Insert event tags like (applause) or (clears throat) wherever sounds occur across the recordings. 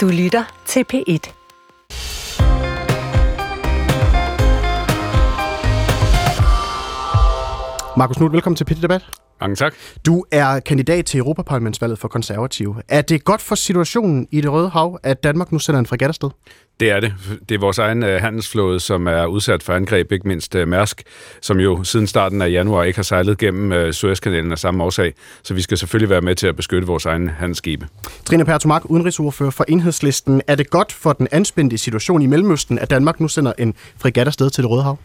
Du lytter til P1. Markus Knudt, velkommen til Pitte Debat. Mange tak. Du er kandidat til Europaparlamentsvalget for konservative. Er det godt for situationen i det Røde Hav, at Danmark nu sender en fregat afsted? Det er det. Det er vores egen uh, handelsflåde, som er udsat for angreb, ikke mindst uh, Mærsk, som jo siden starten af januar ikke har sejlet gennem uh, Suezkanalen af samme årsag. Så vi skal selvfølgelig være med til at beskytte vores egen handelsskibe. Trine Pertumak, udenrigsordfører for Enhedslisten. Er det godt for den anspændte situation i Mellemøsten, at Danmark nu sender en fregat afsted til det Røde Hav?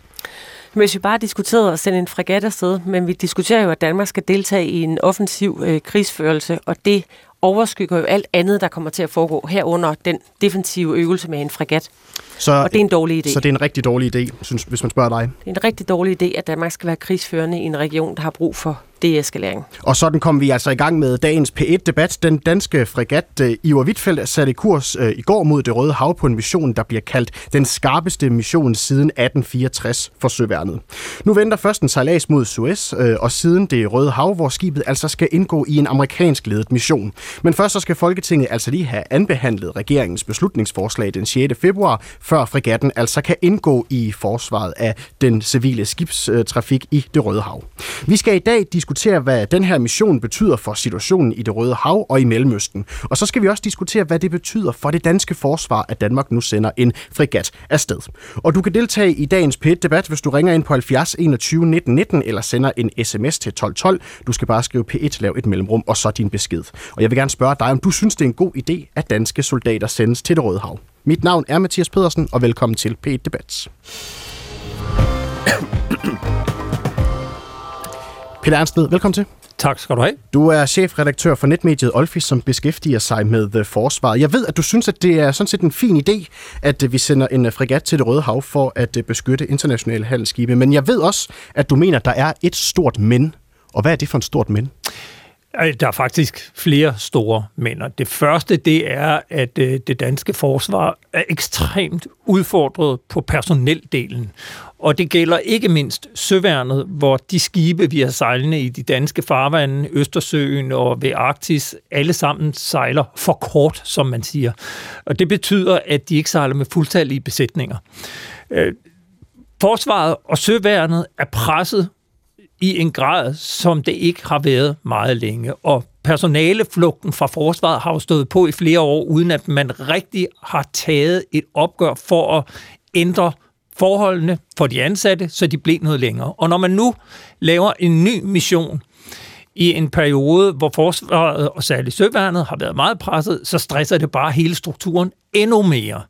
Hvis vi bare diskuterede at sende en fregat afsted, men vi diskuterer jo, at Danmark skal deltage i en offensiv øh, krigsførelse, og det overskygger jo alt andet, der kommer til at foregå herunder den defensive øvelse med en fregat. Så, og det er en dårlig idé. Så det er en rigtig dårlig idé, synes, hvis man spørger dig? Det er en rigtig dårlig idé, at Danmark skal være krigsførende i en region, der har brug for deeskalering. Og sådan kom vi altså i gang med dagens P1-debat. Den danske fregat Iver Ivar Wittfeldt satte kurs eh, i går mod det Røde Hav på en mission, der bliver kaldt den skarpeste mission siden 1864 for Søværnet. Nu venter først en sejlads mod Suez, eh, og siden det Røde Hav, hvor skibet altså skal indgå i en amerikansk ledet mission. Men først så skal Folketinget altså lige have anbehandlet regeringens beslutningsforslag den 6. februar, før fregatten altså kan indgå i forsvaret af den civile skibstrafik i det Røde Hav. Vi skal i dag diskutere, diskutere, hvad den her mission betyder for situationen i det Røde Hav og i Mellemøsten. Og så skal vi også diskutere, hvad det betyder for det danske forsvar, at Danmark nu sender en fregat afsted. Og du kan deltage i dagens P1-debat, hvis du ringer ind på 70 21 19 19 eller sender en sms til 1212. Du skal bare skrive P1, lav et mellemrum og så din besked. Og jeg vil gerne spørge dig, om du synes, det er en god idé, at danske soldater sendes til det Røde Hav. Mit navn er Mathias Pedersen, og velkommen til P1 Debat. Peter Ernstved, velkommen til. Tak skal du have. Du er chefredaktør for netmediet Olfi, som beskæftiger sig med øh, forsvaret. Jeg ved, at du synes, at det er sådan set en fin idé, at øh, vi sender en øh, fregat til det Røde Hav for at beskytte internationale handelsskibe. Men jeg ved også, at du mener, at der er et stort men. Og hvad er det for et stort men? Der er faktisk flere store mænder. Det første, det er, at øh, det danske forsvar er ekstremt udfordret på personeldelen. Og det gælder ikke mindst søværnet, hvor de skibe, vi har sejlende i de danske farvande, Østersøen og ved Arktis, alle sammen sejler for kort, som man siger. Og det betyder, at de ikke sejler med fuldtallige besætninger. Øh, forsvaret og søværnet er presset i en grad, som det ikke har været meget længe. Og personaleflugten fra forsvaret har jo stået på i flere år, uden at man rigtig har taget et opgør for at ændre forholdene for de ansatte, så de blev noget længere. Og når man nu laver en ny mission i en periode, hvor forsvaret og særligt søværnet har været meget presset, så stresser det bare hele strukturen endnu mere.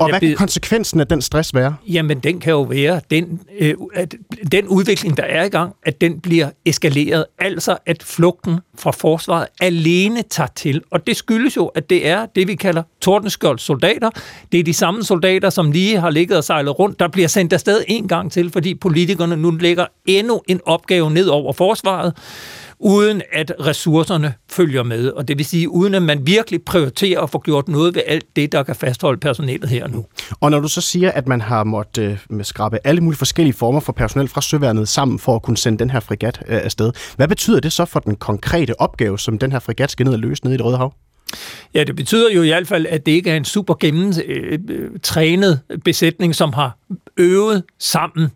Og hvad kan konsekvensen af den stress være? Jamen, den kan jo være, den, øh, at den udvikling, der er i gang, at den bliver eskaleret. Altså, at flugten fra forsvaret alene tager til. Og det skyldes jo, at det er det, vi kalder Tordenskjolds soldater. Det er de samme soldater, som lige har ligget og sejlet rundt, der bliver sendt afsted en gang til, fordi politikerne nu lægger endnu en opgave ned over forsvaret uden at ressourcerne følger med. Og det vil sige, uden at man virkelig prioriterer at få gjort noget ved alt det, der kan fastholde personalet her nu. Og når du så siger, at man har måttet øh, skrabe alle mulige forskellige former for personel fra Søværnet sammen for at kunne sende den her fregat øh, afsted, hvad betyder det så for den konkrete opgave, som den her fregat skal ned og løse nede i det Røde Hav? Ja, det betyder jo i hvert fald, at det ikke er en super gennemtrænet øh, besætning, som har øvet sammen.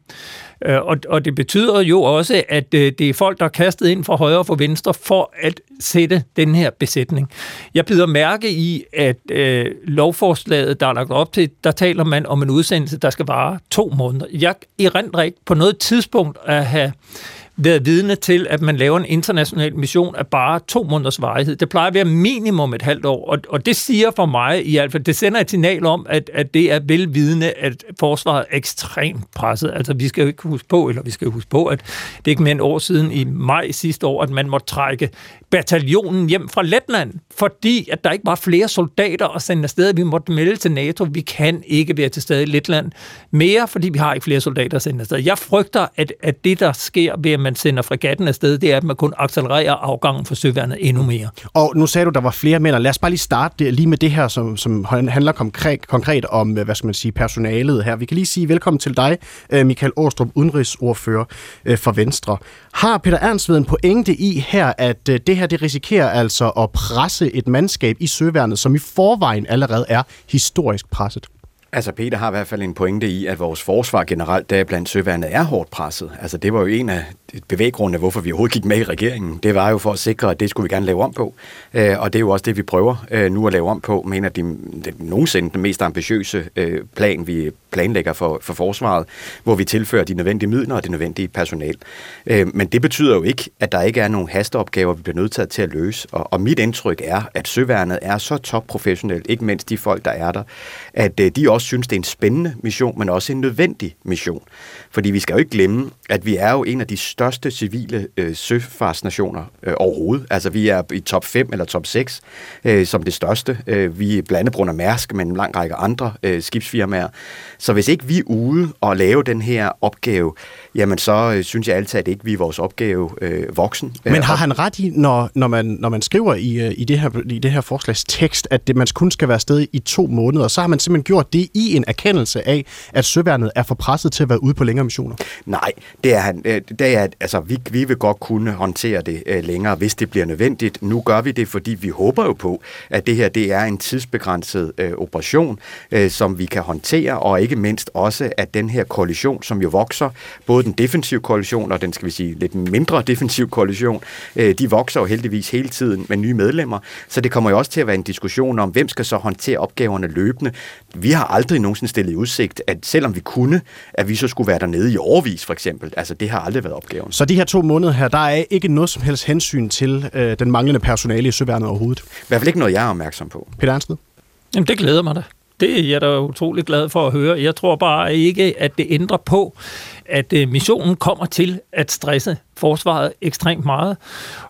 Øh, og, og det betyder jo også, at øh, det er folk, der er kastet ind fra højre og fra venstre for at sætte den her besætning. Jeg bider mærke i, at øh, lovforslaget, der er lagt op til, der taler man om en udsendelse, der skal vare to måneder. Jeg erindrer ikke på noget tidspunkt at have været vidne til, at man laver en international mission af bare to måneders varighed. Det plejer at være minimum et halvt år, og, og det siger for mig i hvert fald, det sender et signal om, at, at det er velvidende, at forsvaret er ekstremt presset. Altså vi skal jo ikke huske på, eller vi skal huske på, at det er ikke mere end år siden i maj sidste år, at man måtte trække bataljonen hjem fra Letland, fordi at der ikke var flere soldater at sende afsted. Vi måtte melde til NATO, vi kan ikke være til stede i Letland mere, fordi vi har ikke flere soldater at sende afsted. Jeg frygter, at, at det, der sker ved, at man sender fregatten afsted, det er, at man kun accelererer afgangen for søværnet endnu mere. Og nu sagde du, der var flere mænd, og lad os bare lige starte lige med det her, som, som handler konkret, konkret om, øh, hvad skal man sige, personalet her. Vi kan lige sige velkommen til dig, øh, Michael Åstrup, udenrigsordfører øh, for Venstre. Har Peter Ernst en pointe i her, at det her det risikerer altså at presse et mandskab i søværnet, som i forvejen allerede er historisk presset? Altså Peter har i hvert fald en pointe i, at vores forsvar generelt, der blandt søværnet, er hårdt presset. Altså det var jo en af bevæggrundene, hvorfor vi overhovedet gik med i regeringen. Det var jo for at sikre, at det skulle vi gerne lave om på. Øh, og det er jo også det, vi prøver øh, nu at lave om på. mener, de, det nogensinde den mest ambitiøse øh, plan, vi planlægger for, for forsvaret, hvor vi tilfører de nødvendige midler og det nødvendige personal. Øh, men det betyder jo ikke, at der ikke er nogen hasteopgaver, vi bliver nødt til at løse. Og, og mit indtryk er, at søværnet er så topprofessionelt, ikke mindst de folk, der er der, at øh, de også synes, det er en spændende mission, men også en nødvendig mission. Fordi vi skal jo ikke glemme, at vi er jo en af de største civile øh, søfartsnationer øh, overhovedet. Altså vi er i top 5 eller top 6 øh, som det største. Øh, vi er blandet Brunner Mærsk, men en lang række andre øh, skibsfirmaer. Så hvis ikke vi er ude og lave den her opgave, jamen så øh, synes jeg altid, at ikke vi er vores opgave øh, voksen. Men har han ret i, når, når, man, når man skriver i, øh, i, det her, i det her forslagstekst, at det, man kun skal være sted i to måneder, så har man simpelthen gjort det i en erkendelse af, at søværnet er for presset til at være ude på længere missioner? Nej, det er han. Øh, det er, altså, vi, vi vil godt kunne håndtere det længere, hvis det bliver nødvendigt. Nu gør vi det, fordi vi håber jo på, at det her det er en tidsbegrænset uh, operation, uh, som vi kan håndtere, og ikke mindst også, at den her koalition, som jo vokser, både den defensive koalition og den, skal vi sige, lidt mindre defensiv koalition, uh, de vokser jo heldigvis hele tiden med nye medlemmer, så det kommer jo også til at være en diskussion om, hvem skal så håndtere opgaverne løbende. Vi har aldrig nogensinde stillet i udsigt, at selvom vi kunne, at vi så skulle være dernede i overvis for eksempel. Altså det har aldrig været opgaven. Så de her to måneder her, der er ikke noget som helst hensyn til øh, den manglende personale i Søværnet overhovedet? I hvert fald ikke noget, jeg er opmærksom på. Peter Ernsted? Jamen det glæder mig da. Det er jeg da utrolig glad for at høre. Jeg tror bare ikke, at det ændrer på, at øh, missionen kommer til at stresse forsvaret ekstremt meget.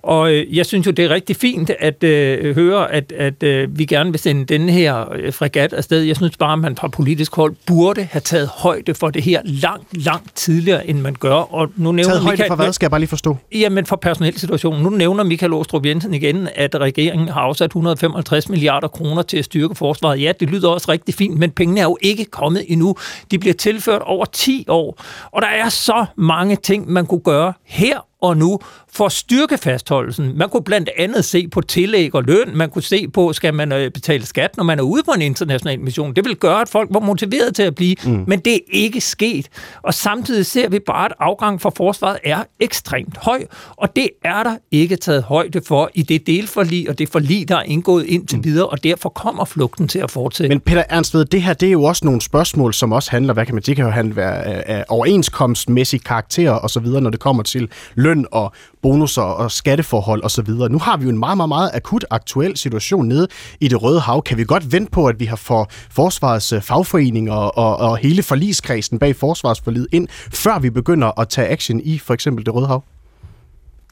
Og øh, jeg synes jo, det er rigtig fint at øh, høre, at, at øh, vi gerne vil sende den her fregat afsted. Jeg synes bare, at man fra politisk hold burde have taget højde for det her langt, langt tidligere, end man gør. Og nu nævner taget højde Michael, for hvad, skal jeg bare lige forstå? Jamen for personelsituationen. Nu nævner Michael Åstrup Jensen igen, at regeringen har afsat 155 milliarder kroner til at styrke forsvaret. Ja, det lyder også rigtig fint, men pengene er jo ikke kommet endnu. De bliver tilført over 10 år, og der der er så mange ting, man kunne gøre her og nu for at styrke fastholdelsen. Man kunne blandt andet se på tillæg og løn. Man kunne se på, skal man øh, betale skat, når man er ude på en international mission. Det vil gøre, at folk var motiveret til at blive, mm. men det er ikke sket. Og samtidig ser vi bare, at afgang fra forsvaret er ekstremt høj, og det er der ikke taget højde for i det delforlig og det forlig, der er indgået indtil mm. videre, og derfor kommer flugten til at fortsætte. Men Peter Ernst, det her det er jo også nogle spørgsmål, som også handler, hvad kan man sige, kan jo handle være af overenskomstmæssig karakter og så videre, når det kommer til løn og bonusser og skatteforhold osv. Nu har vi jo en meget, meget, meget akut aktuel situation nede i det Røde Hav. Kan vi godt vente på, at vi har for forsvarets øh, fagforeninger og, og hele forligskredsen bag forsvarsforlidet ind, før vi begynder at tage action i for eksempel det Røde Hav?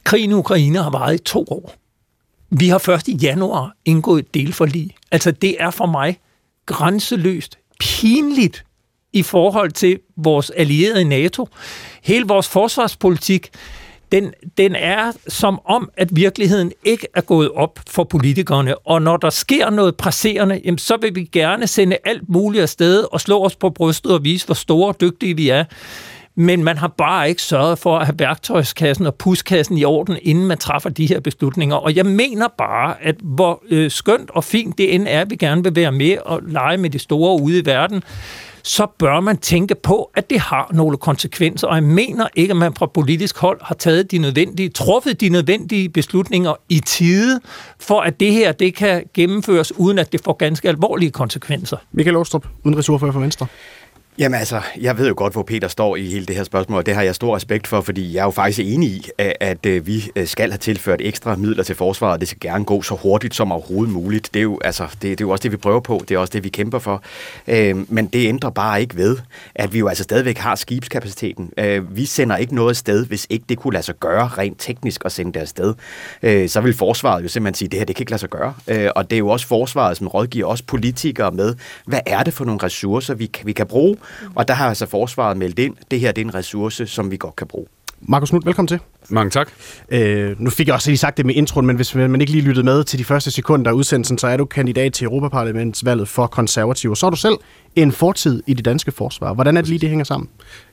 Krigen i Ukraine har varet i to år. Vi har først i januar indgået et delforlig. Altså det er for mig grænseløst pinligt i forhold til vores allierede i NATO. Hele vores forsvarspolitik den, den er som om, at virkeligheden ikke er gået op for politikerne. Og når der sker noget presserende, jamen, så vil vi gerne sende alt muligt afsted og slå os på brystet og vise, hvor store og dygtige vi er. Men man har bare ikke sørget for at have værktøjskassen og puskassen i orden, inden man træffer de her beslutninger. Og jeg mener bare, at hvor øh, skønt og fint det end er, at vi gerne vil være med og lege med de store ude i verden, så bør man tænke på, at det har nogle konsekvenser. Og jeg mener ikke, at man fra politisk hold har taget de nødvendige, truffet de nødvendige beslutninger i tide, for at det her det kan gennemføres, uden at det får ganske alvorlige konsekvenser. Michael Åstrup, udenrigsordfører for Venstre. Jamen altså, jeg ved jo godt, hvor Peter står i hele det her spørgsmål, og det har jeg stor respekt for, fordi jeg er jo faktisk enig i, at, at øh, vi øh, skal have tilført ekstra midler til forsvaret, og det skal gerne gå så hurtigt som overhovedet muligt. Det er jo, altså, det, det er jo også det, vi prøver på, det er også det, vi kæmper for. Øh, men det ændrer bare ikke ved, at vi jo altså stadigvæk har skibskapaciteten. Øh, vi sender ikke noget sted, hvis ikke det kunne lade sig gøre rent teknisk at sende det afsted. Øh, så vil forsvaret jo simpelthen sige, at det her det kan ikke lade sig gøre. Øh, og det er jo også forsvaret, som rådgiver os politikere med, hvad er det for nogle ressourcer, vi vi kan bruge, og der har altså forsvaret meldt ind, det her det er en ressource, som vi godt kan bruge. Markus Knudt, velkommen til. Mange tak. Øh, nu fik jeg også lige sagt det med introen, men hvis man ikke lige lyttede med til de første sekunder af udsendelsen, så er du kandidat til Europaparlamentsvalget for konservative. Så er du selv en fortid i det danske forsvar. Hvordan er det lige, det hænger sammen?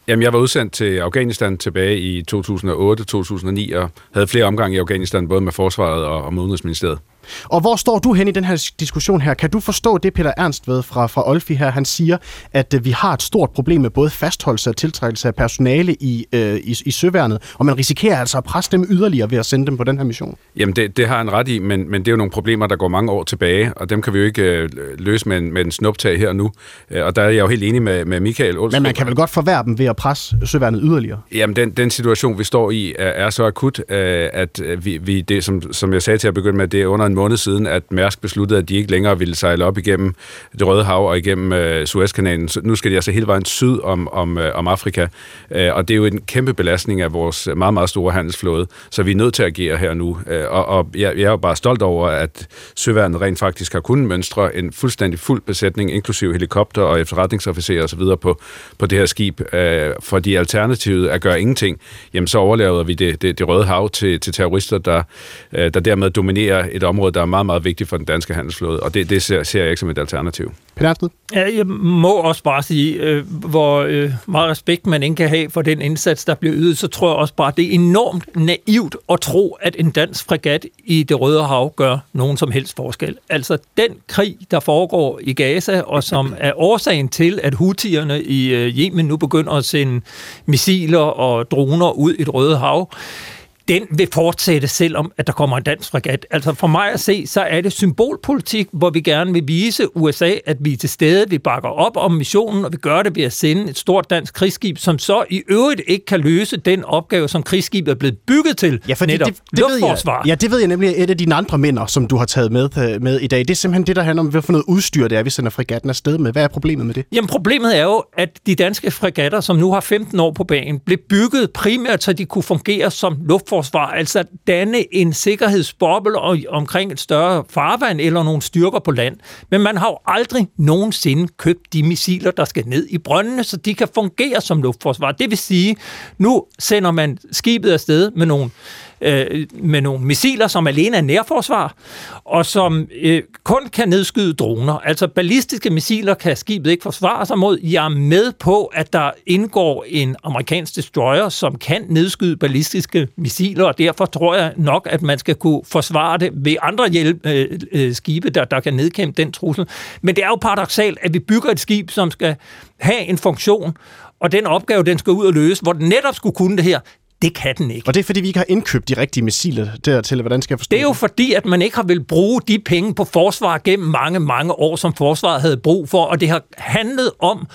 Jamen, jeg var udsendt til Afghanistan tilbage i 2008-2009, og havde flere omgange i Afghanistan, både med forsvaret og, og med udenrigsministeriet. Og hvor står du hen i den her diskussion her? Kan du forstå det, Peter Ernst ved fra, fra Olfi her? Han siger, at øh, vi har et stort problem med både fastholdelse og tiltrækkelse af personale i, øh, i, i søværnet, og man risikerer altså at presse dem yderligere ved at sende dem på den her mission. Jamen, det, det har han ret i, men, men det er jo nogle problemer, der går mange år tilbage, og dem kan vi jo ikke øh, løse med en, med en snuptag her og nu. Øh, og der er jeg jo helt enig med, med Michael Olsen. Men man kan vel godt forværre dem ved at presse søværnet yderligere? Jamen, den, den situation, vi står i, er, er så akut, øh, at øh, vi, vi det, som, som jeg sagde til at begynde med, det er under en måned siden, at Mærsk besluttede, at de ikke længere ville sejle op igennem det Røde Hav og igennem øh, Suezkanalen. Så nu skal de altså hele vejen syd om, om, øh, om Afrika, øh, og det er jo en kæmpe belastning af vores meget, meget store handelsflåde, så vi er nødt til at agere her nu. Øh, og og jeg, jeg er jo bare stolt over, at Søværnet rent faktisk har kunnet mønstre en fuldstændig fuld besætning, inklusive helikopter og efterretningsofficerer osv. På, på det her skib, øh, fordi alternativet at gøre ingenting, jamen så overlader vi det, det, det Røde Hav til, til terrorister, der, øh, der dermed dominerer et område, der er meget, meget vigtigt for den danske handelsflåde, og det, det ser, ser jeg ikke som et alternativ. Peter ja, Jeg må også bare sige, øh, hvor øh, meget respekt man ikke kan have for den indsats, der bliver ydet, så tror jeg også bare, at det er enormt naivt at tro, at en dansk fregat i det Røde Hav gør nogen som helst forskel. Altså den krig, der foregår i Gaza, og som er årsagen til, at hutierne i øh, Yemen nu begynder at sende missiler og droner ud i det Røde Hav, den vil fortsætte, selvom at der kommer en dansk fregat. Altså for mig at se, så er det symbolpolitik, hvor vi gerne vil vise USA, at vi er til stede, vi bakker op om missionen, og vi gør det ved at sende et stort dansk krigsskib, som så i øvrigt ikke kan løse den opgave, som krigsskibet er blevet bygget til, ja, for netop det, det, det ved jeg, Ja, det ved jeg nemlig et af dine andre mænd, som du har taget med, øh, med i dag. Det er simpelthen det, der handler om, hvad for noget udstyr det er, vi sender fregatten afsted med. Hvad er problemet med det? Jamen problemet er jo, at de danske fregatter, som nu har 15 år på banen, blev bygget primært, så de kunne fungere som luft luftforsvar, altså danne en sikkerhedsboble omkring et større farvand eller nogle styrker på land. Men man har jo aldrig nogensinde købt de missiler, der skal ned i brøndene, så de kan fungere som luftforsvar. Det vil sige, nu sender man skibet afsted med nogle øh, med nogle missiler, som alene er nærforsvar, og som øh, kun kan nedskyde droner. Altså ballistiske missiler kan skibet ikke forsvare sig mod. Jeg er med på, at der indgår en amerikansk destroyer, som kan nedskyde ballistiske missiler, og derfor tror jeg nok, at man skal kunne forsvare det ved andre hjælp, øh, øh, skibe, der, der kan nedkæmpe den trussel. Men det er jo paradoxalt, at vi bygger et skib, som skal have en funktion, og den opgave, den skal ud og løse, hvor den netop skulle kunne det her, det kan den ikke. Og det er, fordi vi ikke har indkøbt de rigtige missiler dertil, hvordan skal jeg forstå det? er jo fordi, at man ikke har vil bruge de penge på forsvar gennem mange, mange år, som forsvaret havde brug for, og det har handlet om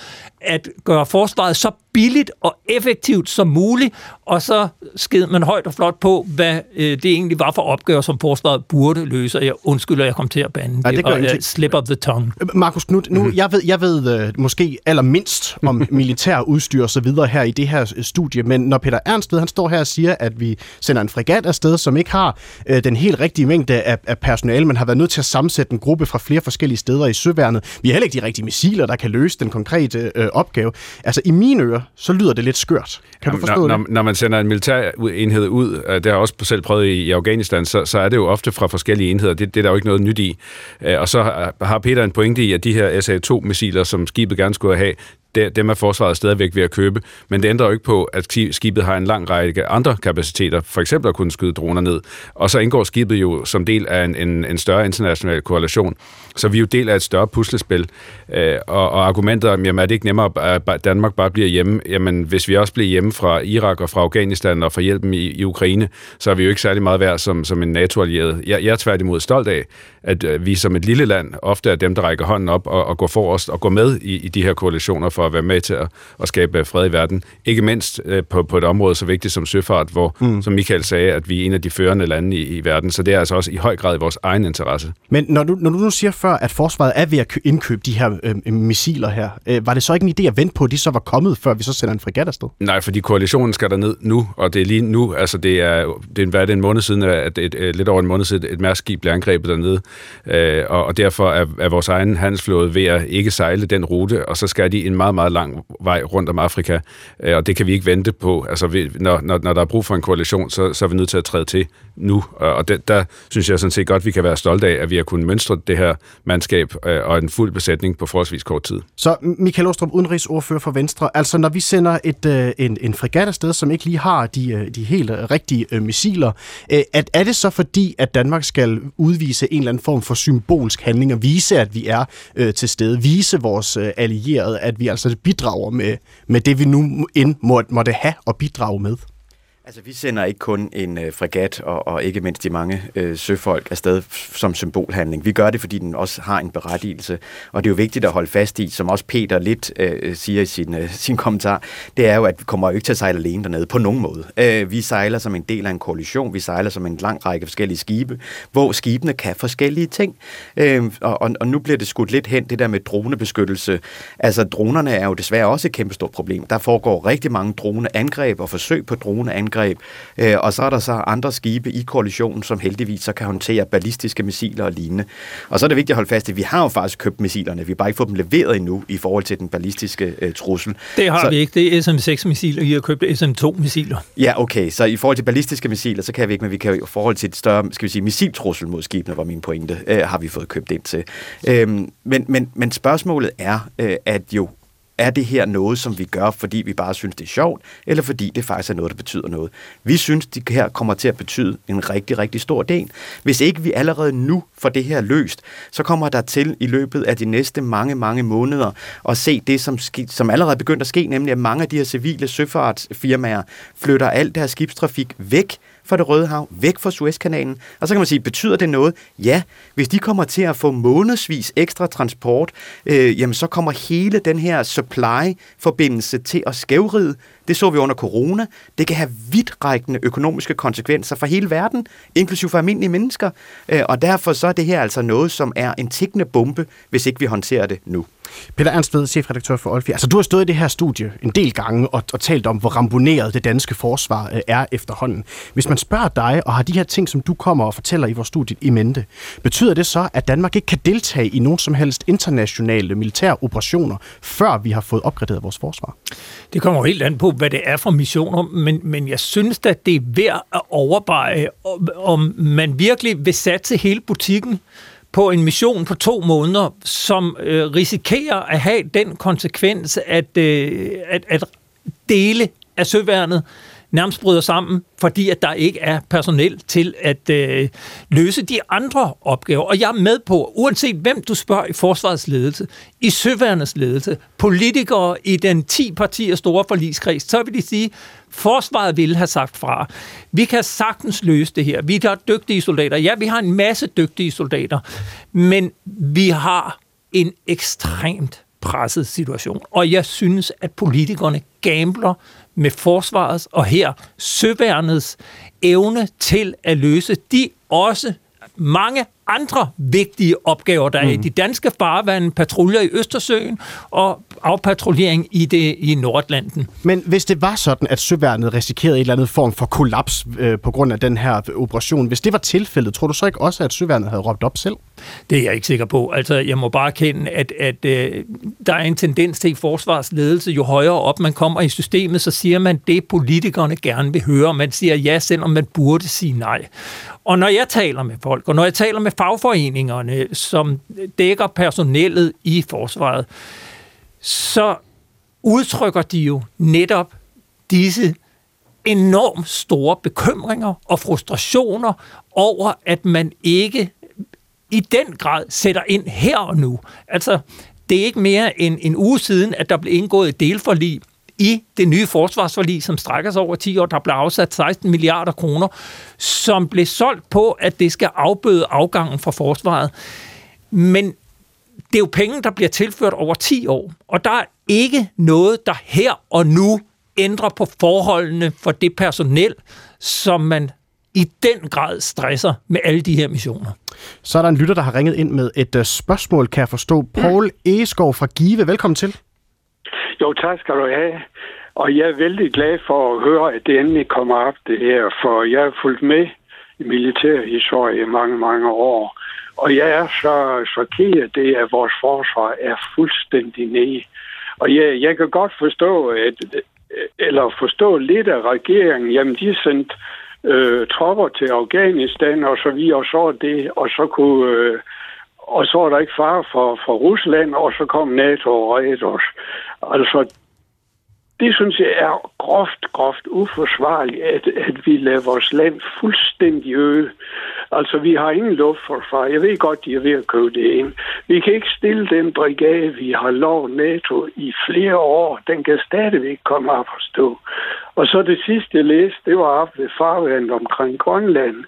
at gøre forsvaret så billigt og effektivt som muligt, og så sked man højt og flot på, hvad øh, det egentlig var for opgaver, som forsvaret burde løse. Jeg undskylder, jeg kom til at bande. Ja, det var uh, slip of the tongue. Øh, Markus Knudt, nu, mm. jeg ved, jeg ved uh, måske allermindst om (laughs) militær udstyr og så videre her i det her studie, men når Peter Ernst ved, han står her og siger, at vi sender en fregat afsted, som ikke har uh, den helt rigtige mængde af, af personale, men har været nødt til at sammensætte en gruppe fra flere forskellige steder i søværnet. Vi har heller ikke de rigtige missiler, der kan løse den konkrete uh, opgave. Altså i mine ører, så lyder det lidt skørt. Kan Jamen, du forstå når, det? Når, når man sender en militær enhed ud, øh, det har jeg også selv prøvet i, i Afghanistan, så, så er det jo ofte fra forskellige enheder. Det, det er der jo ikke noget nyt i. Øh, og så har Peter en pointe i, at de her SA-2-missiler, som skibet gerne skulle have, der, dem er forsvaret stadigvæk ved at købe, men det ændrer jo ikke på, at skibet har en lang række andre kapaciteter, for eksempel at kunne skyde droner ned. Og så indgår skibet jo som del af en, en, en større international koalition. Så vi er jo del af et større puslespil. Øh, og, og argumentet om, jamen er det ikke nemmere, at Danmark bare bliver hjemme? Jamen hvis vi også bliver hjemme fra Irak og fra Afghanistan og fra hjælpen i, i Ukraine, så er vi jo ikke særlig meget værd som, som en NATO-allieret. Jeg, jeg er tværtimod stolt af, at øh, vi som et lille land ofte er dem, der rækker hånden op og, og går forrest og går med i, i de her koalitioner for at være med til at, at skabe fred i verden. Ikke mindst øh, på, på et område så vigtigt som søfart, hvor, mm. som Michael sagde, at vi er en af de førende lande i, i verden. Så det er altså også i høj grad i vores egen interesse. Men når du, når du nu siger før, at forsvaret er ved at indkøbe de her øh, missiler her, øh, var det så ikke en idé at vente på, at de så var kommet, før vi så sender en fregat afsted? Nej, fordi koalitionen skal der ned nu, og det er lige nu, altså det er, det er, hvad er det, en måned siden, at et, et, lidt over en måned siden, et mærskib blev angrebet dernede, øh, og, og derfor er, er vores egen handelsflåde ved at ikke sejle den rute, og så skal de en meget meget, meget lang vej rundt om Afrika, øh, og det kan vi ikke vente på. Altså, vi, når, når, når der er brug for en koalition, så, så er vi nødt til at træde til nu, og det, der synes jeg sådan set godt, vi kan være stolte af, at vi har kunnet mønstre det her mandskab øh, og en fuld besætning på forholdsvis kort tid. Så Michael Ostrup, udenrigsordfører for Venstre, altså når vi sender et, øh, en, en fregat afsted, som ikke lige har de, øh, de helt rigtige øh, missiler, øh, at, er det så fordi, at Danmark skal udvise en eller anden form for symbolsk handling og vise, at vi er øh, til stede, vise vores øh, allierede, at vi altså bidrager med, med det, vi nu end må, måtte have at bidrage med? Altså, vi sender ikke kun en øh, fregat og, og ikke mindst de mange øh, søfolk afsted som symbolhandling. Vi gør det, fordi den også har en berettigelse, og det er jo vigtigt at holde fast i, som også Peter lidt øh, siger i sin, øh, sin kommentar, det er jo, at vi kommer jo ikke til at sejle alene dernede på nogen måde. Øh, vi sejler som en del af en koalition, vi sejler som en lang række forskellige skibe, hvor skibene kan forskellige ting. Øh, og, og, og nu bliver det skudt lidt hen, det der med dronebeskyttelse. Altså, dronerne er jo desværre også et kæmpestort problem. Der foregår rigtig mange droneangreb og forsøg på droneangreb angreb. Øh, og så er der så andre skibe i koalitionen, som heldigvis så kan håndtere ballistiske missiler og lignende. Og så er det vigtigt at holde fast i, at vi har jo faktisk købt missilerne. Vi har bare ikke fået dem leveret endnu i forhold til den ballistiske øh, trussel. Det har så, vi ikke. Det er SM-6-missiler. I har købt SM-2-missiler. Ja, okay. Så i forhold til ballistiske missiler, så kan vi ikke, men vi kan jo i forhold til et større skal vi sige, missiltrussel mod skibene, var min pointe, øh, har vi fået købt ind til. Øhm, men, men, men spørgsmålet er, øh, at jo er det her noget, som vi gør, fordi vi bare synes, det er sjovt, eller fordi det faktisk er noget, der betyder noget? Vi synes, det her kommer til at betyde en rigtig, rigtig stor del. Hvis ikke vi allerede nu får det her løst, så kommer der til i løbet af de næste mange, mange måneder at se det, som, ske, som allerede er begyndt at ske, nemlig at mange af de her civile søfartsfirmaer flytter al deres skibstrafik væk fra det Røde Hav, væk fra Suezkanalen. Og så kan man sige, betyder det noget? Ja, hvis de kommer til at få månedsvis ekstra transport, øh, jamen så kommer hele den her supply-forbindelse til at skævride. Det så vi under corona. Det kan have vidtrækkende økonomiske konsekvenser for hele verden, inklusive for almindelige mennesker. Øh, og derfor så er det her altså noget, som er en tikkende bombe, hvis ikke vi håndterer det nu. Peter Ernst ved, chefredaktør for Olfi. Altså, du har stået i det her studie en del gange og, og talt om, hvor ramponeret det danske forsvar øh, er efterhånden. Hvis man spørger dig og har de her ting, som du kommer og fortæller i vores studie i mente, betyder det så, at Danmark ikke kan deltage i nogen som helst internationale militære operationer, før vi har fået opgraderet vores forsvar? Det kommer helt an på, hvad det er for missioner, men, men jeg synes at det er værd at overveje, om man virkelig vil satse hele butikken på en mission på to måneder, som øh, risikerer at have den konsekvens, at, øh, at, at dele af søværnet nærmest bryder sammen, fordi at der ikke er personel til at øh, løse de andre opgaver. Og jeg er med på, uanset hvem du spørger i forsvarets ledelse, i søværnets ledelse, politikere i den 10 partier store forligskreds, så vil de sige, forsvaret ville have sagt fra. Vi kan sagtens løse det her. Vi har dygtige soldater. Ja, vi har en masse dygtige soldater, men vi har en ekstremt presset situation. Og jeg synes, at politikerne gambler med forsvarets og her søværnets evne til at løse de også mange andre vigtige opgaver, der er mm. i de danske farvande, patruljer i Østersøen og afpatruljering i det i Nordatlanten. Men hvis det var sådan, at søværnet risikerede en eller anden form for kollaps øh, på grund af den her operation, hvis det var tilfældet, tror du så ikke også, at søværnet havde råbt op selv? Det er jeg ikke sikker på. Altså, jeg må bare kende, at, at øh, der er en tendens til i forsvarsledelse, jo højere op man kommer i systemet, så siger man det, politikerne gerne vil høre. Man siger ja, selvom man burde sige nej. Og når jeg taler med folk, og når jeg taler med fagforeningerne, som dækker personellet i forsvaret, så udtrykker de jo netop disse enormt store bekymringer og frustrationer over, at man ikke i den grad sætter ind her og nu. Altså, det er ikke mere end en uge siden, at der blev indgået et delforlig i det nye forsvarsforlig, som strækker sig over 10 år, der blev afsat 16 milliarder kroner, som blev solgt på, at det skal afbøde afgangen fra forsvaret. Men det er jo penge, der bliver tilført over 10 år, og der er ikke noget, der her og nu ændrer på forholdene for det personel, som man i den grad stresser med alle de her missioner. Så er der en lytter, der har ringet ind med et uh, spørgsmål, kan jeg forstå. Paul Egeskov fra Give, velkommen til. Jo, tak skal du have. Og jeg er vældig glad for at høre, at det endelig kommer op, det her, for jeg har fulgt med i militærhistorie i mange, mange år. Og jeg er så chokeret det, at vores forsvar er fuldstændig nede. Og jeg, jeg kan godt forstå, at, eller forstå lidt af regeringen, jamen de sendte øh, tropper til Afghanistan, og så vi og så det, og så kunne... Øh, og så er der ikke far for, for Rusland, og så kom NATO og redde os. Altså, det synes jeg er groft, groft uforsvarligt, at, at vi lader vores land fuldstændig øde. Altså, vi har ingen luftforsvar. Jeg ved godt, de er ved at købe det ind. Vi kan ikke stille den brigade, vi har lov NATO i flere år. Den kan stadigvæk komme op og stå. Og så det sidste, jeg læste, det var op ved farvandet omkring Grønland.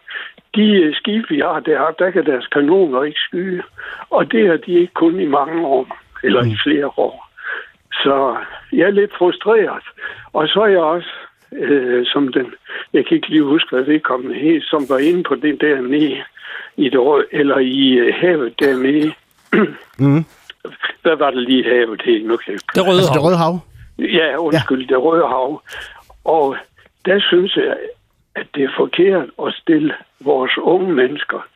De skibe, vi har deroppe, der kan deres kanoner ikke skyde. Og det har de ikke kun i mange år, eller i flere år. Så jeg er lidt frustreret. Og så er jeg også, øh, som den, jeg kan ikke lige huske, hvad vedkommende hed, som var inde på det der nede i det røde, eller i øh, havet dernede. (clears throat) mm. Hvad var det lige havet hed? Nu kan jeg... Det røde, altså, det røde hav? Ja, undskyld, ja. det røde hav. Og der synes jeg, at det er forkert at stille vores unge mennesker,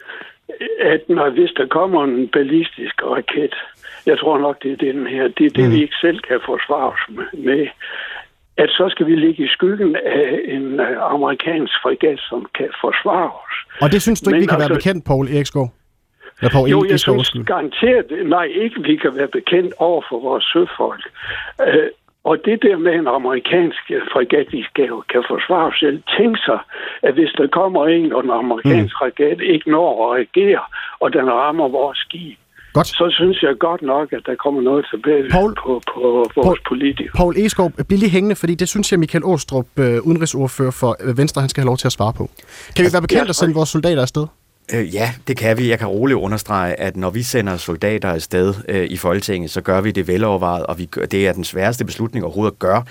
at når hvis der kommer en ballistisk raket, jeg tror nok, det er den her. Det er det, mm. vi ikke selv kan forsvare os med. At så skal vi ligge i skyggen af en øh, amerikansk fregat, som kan forsvare os. Og det synes du ikke, Men vi kan altså, være bekendt, Paul Erikskov? Ja, Paul jo, jeg synes garanteret, nej, ikke vi kan være bekendt over for vores søfolk. Uh, og det der med en amerikansk fregat, vi skal, kan forsvare os selv, tænk sig, at hvis der kommer en, og en amerikansk mm. fregat ikke når at reagere, og den rammer vores skib, Godt. så synes jeg godt nok, at der kommer noget tilbage Paul, på, på vores Paul, politikere. Paul Eskov, bliv lige hængende, fordi det synes jeg, Michael Åstrup, øh, udenrigsordfører for øh, Venstre, han skal have lov til at svare på. Kan vi være bekendt at sende vores soldater afsted? Øh, ja, det kan vi. Jeg kan roligt understrege, at når vi sender soldater afsted øh, i Folketinget, så gør vi det velovervejet, og vi gør, det er den sværeste beslutning overhovedet at gøre.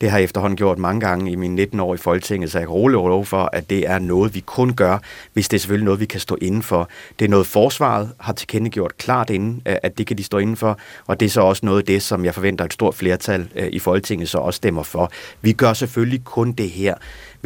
Det har jeg efterhånden gjort mange gange i mine 19 år i Folketinget, så jeg kan roligt over for, at det er noget, vi kun gør, hvis det er selvfølgelig noget, vi kan stå inden for. Det er noget, forsvaret har tilkendegjort klart inden, øh, at det kan de stå inden for, og det er så også noget af det, som jeg forventer et stort flertal øh, i Folketinget så også stemmer for. Vi gør selvfølgelig kun det her,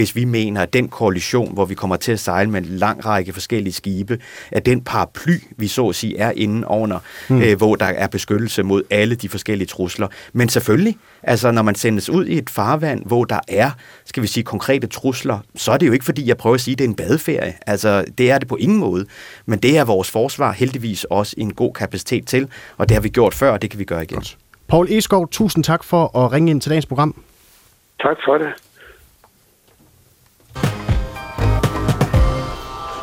hvis vi mener, at den koalition, hvor vi kommer til at sejle med en lang række forskellige skibe, at den paraply, vi så at sige, er inde under, mm. øh, hvor der er beskyttelse mod alle de forskellige trusler. Men selvfølgelig, altså når man sendes ud i et farvand, hvor der er, skal vi sige, konkrete trusler, så er det jo ikke fordi, jeg prøver at sige, at det er en badeferie. Altså, det er det på ingen måde. Men det er vores forsvar heldigvis også en god kapacitet til, og det har vi gjort før, og det kan vi gøre igen. Godt. Paul Eskov, tusind tak for at ringe ind til dagens program. Tak for det.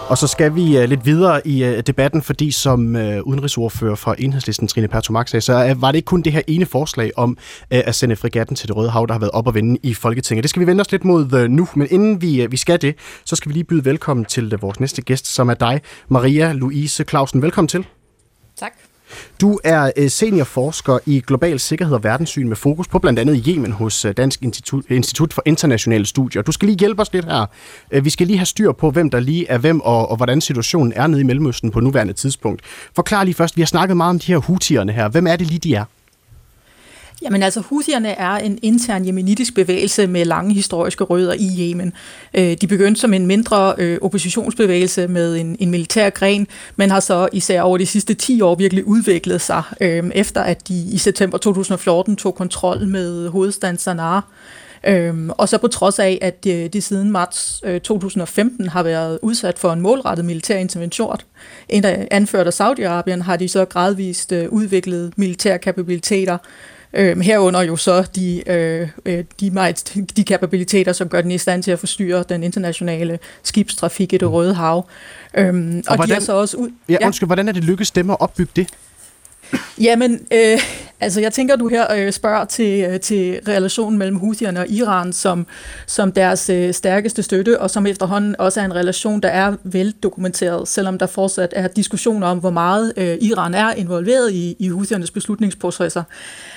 Og så skal vi uh, lidt videre i uh, debatten, fordi som uh, udenrigsordfører for Enhedslisten, Trine Pertomak sagde, så uh, var det ikke kun det her ene forslag om uh, at sende frigatten til det Røde Hav, der har været op og vende i Folketinget. Det skal vi vende os lidt mod uh, nu, men inden vi, uh, vi skal det, så skal vi lige byde velkommen til uh, vores næste gæst, som er dig, Maria Louise Clausen. Velkommen til. Tak. Du er øh, seniorforsker i global sikkerhed og verdenssyn med fokus på blandt andet Yemen hos øh, Dansk Institut, Institut for Internationale Studier. Du skal lige hjælpe os lidt her. Øh, vi skal lige have styr på, hvem der lige er hvem, og, og hvordan situationen er nede i Mellemøsten på nuværende tidspunkt. Forklar lige først, vi har snakket meget om de her hutierne her. Hvem er det lige, de er? Jamen altså, Houthierne er en intern jemenitisk bevægelse med lange historiske rødder i Yemen. Øh, de begyndte som en mindre øh, oppositionsbevægelse med en, en militær gren, men har så især over de sidste 10 år virkelig udviklet sig, øh, efter at de i september 2014 tog kontrol med hovedstaden Sanaa. Øhm, og så på trods af, at de, de siden marts øh, 2015 har været udsat for en målrettet militær intervention, anført af Saudi-Arabien, har de så gradvist øh, udviklet militære kapabiliteter, Øh, herunder jo så de, øh, øh de, de kapabiliteter, som gør den i stand til at forstyrre den internationale skibstrafik i det Røde Hav. Øhm, og, og hvordan, de er så også ud... Ja, undskyld, hvordan er det lykkedes dem at opbygge det? Jamen, øh, altså jeg tænker, du her øh, spørger til, øh, til relationen mellem Houthierne og Iran som, som deres øh, stærkeste støtte, og som efterhånden også er en relation, der er veldokumenteret, selvom der fortsat er diskussioner om, hvor meget øh, Iran er involveret i, i Houthiernes beslutningsprocesser.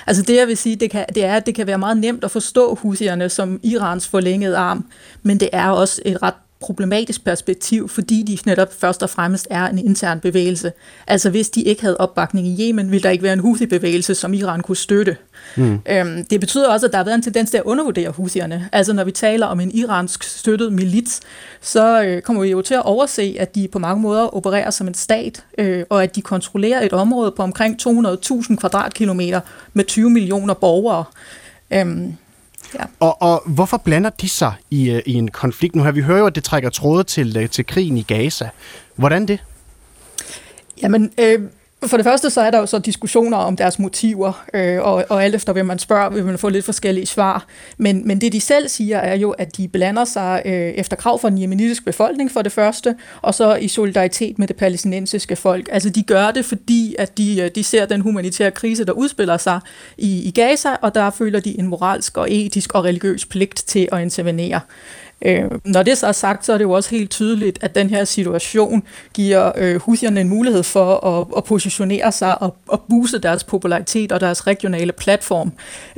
Altså det, jeg vil sige, det, kan, det er, at det kan være meget nemt at forstå Houthierne som Irans forlængede arm, men det er også et ret problematisk perspektiv, fordi de netop først og fremmest er en intern bevægelse. Altså hvis de ikke havde opbakning i Yemen, ville der ikke være en Houthi-bevægelse, som Iran kunne støtte. Mm. Øhm, det betyder også, at der har været en tendens til at undervurdere Houthierne. Altså når vi taler om en iransk støttet milits, så øh, kommer vi jo til at overse, at de på mange måder opererer som en stat, øh, og at de kontrollerer et område på omkring 200.000 kvadratkilometer med 20 millioner borgere. Øhm, Ja. Og, og hvorfor blander de sig i, øh, i en konflikt nu her? Vi hører jo, at det trækker tråde til, øh, til krigen i Gaza. Hvordan det? Jamen, øh, for det første så er der jo så diskussioner om deres motiver, øh, og, og alt efter hvem man spørger, vil man få lidt forskellige svar. Men, men det de selv siger er jo, at de blander sig øh, efter krav fra den jemenitiske befolkning for det første, og så i solidaritet med det palæstinensiske folk. Altså de gør det, fordi at de, øh, de ser den humanitære krise, der udspiller sig i, i Gaza, og der føler de en moralsk og etisk og religiøs pligt til at intervenere. Øh, når det så er sagt, så er det jo også helt tydeligt, at den her situation giver øh, husierne en mulighed for at, at positionere sig og, og booste deres popularitet og deres regionale platform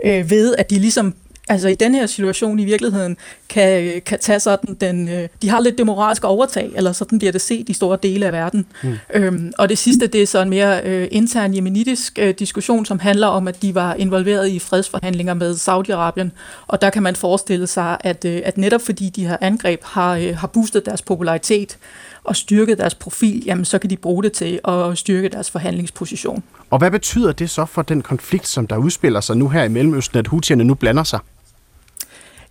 øh, ved, at de ligesom altså i den her situation i virkeligheden kan, kan tage sådan den, øh, de har lidt det moralske overtag, eller sådan bliver det set i store dele af verden. Mm. Øhm, og det sidste, det er så en mere øh, intern jemenitisk øh, diskussion, som handler om, at de var involveret i fredsforhandlinger med Saudi-Arabien, og der kan man forestille sig, at, øh, at netop fordi de her angreb har, øh, har boostet deres popularitet, og styrket deres profil, jamen så kan de bruge det til at styrke deres forhandlingsposition. Og hvad betyder det så for den konflikt, som der udspiller sig nu her i Mellemøsten, at hutierne nu blander sig?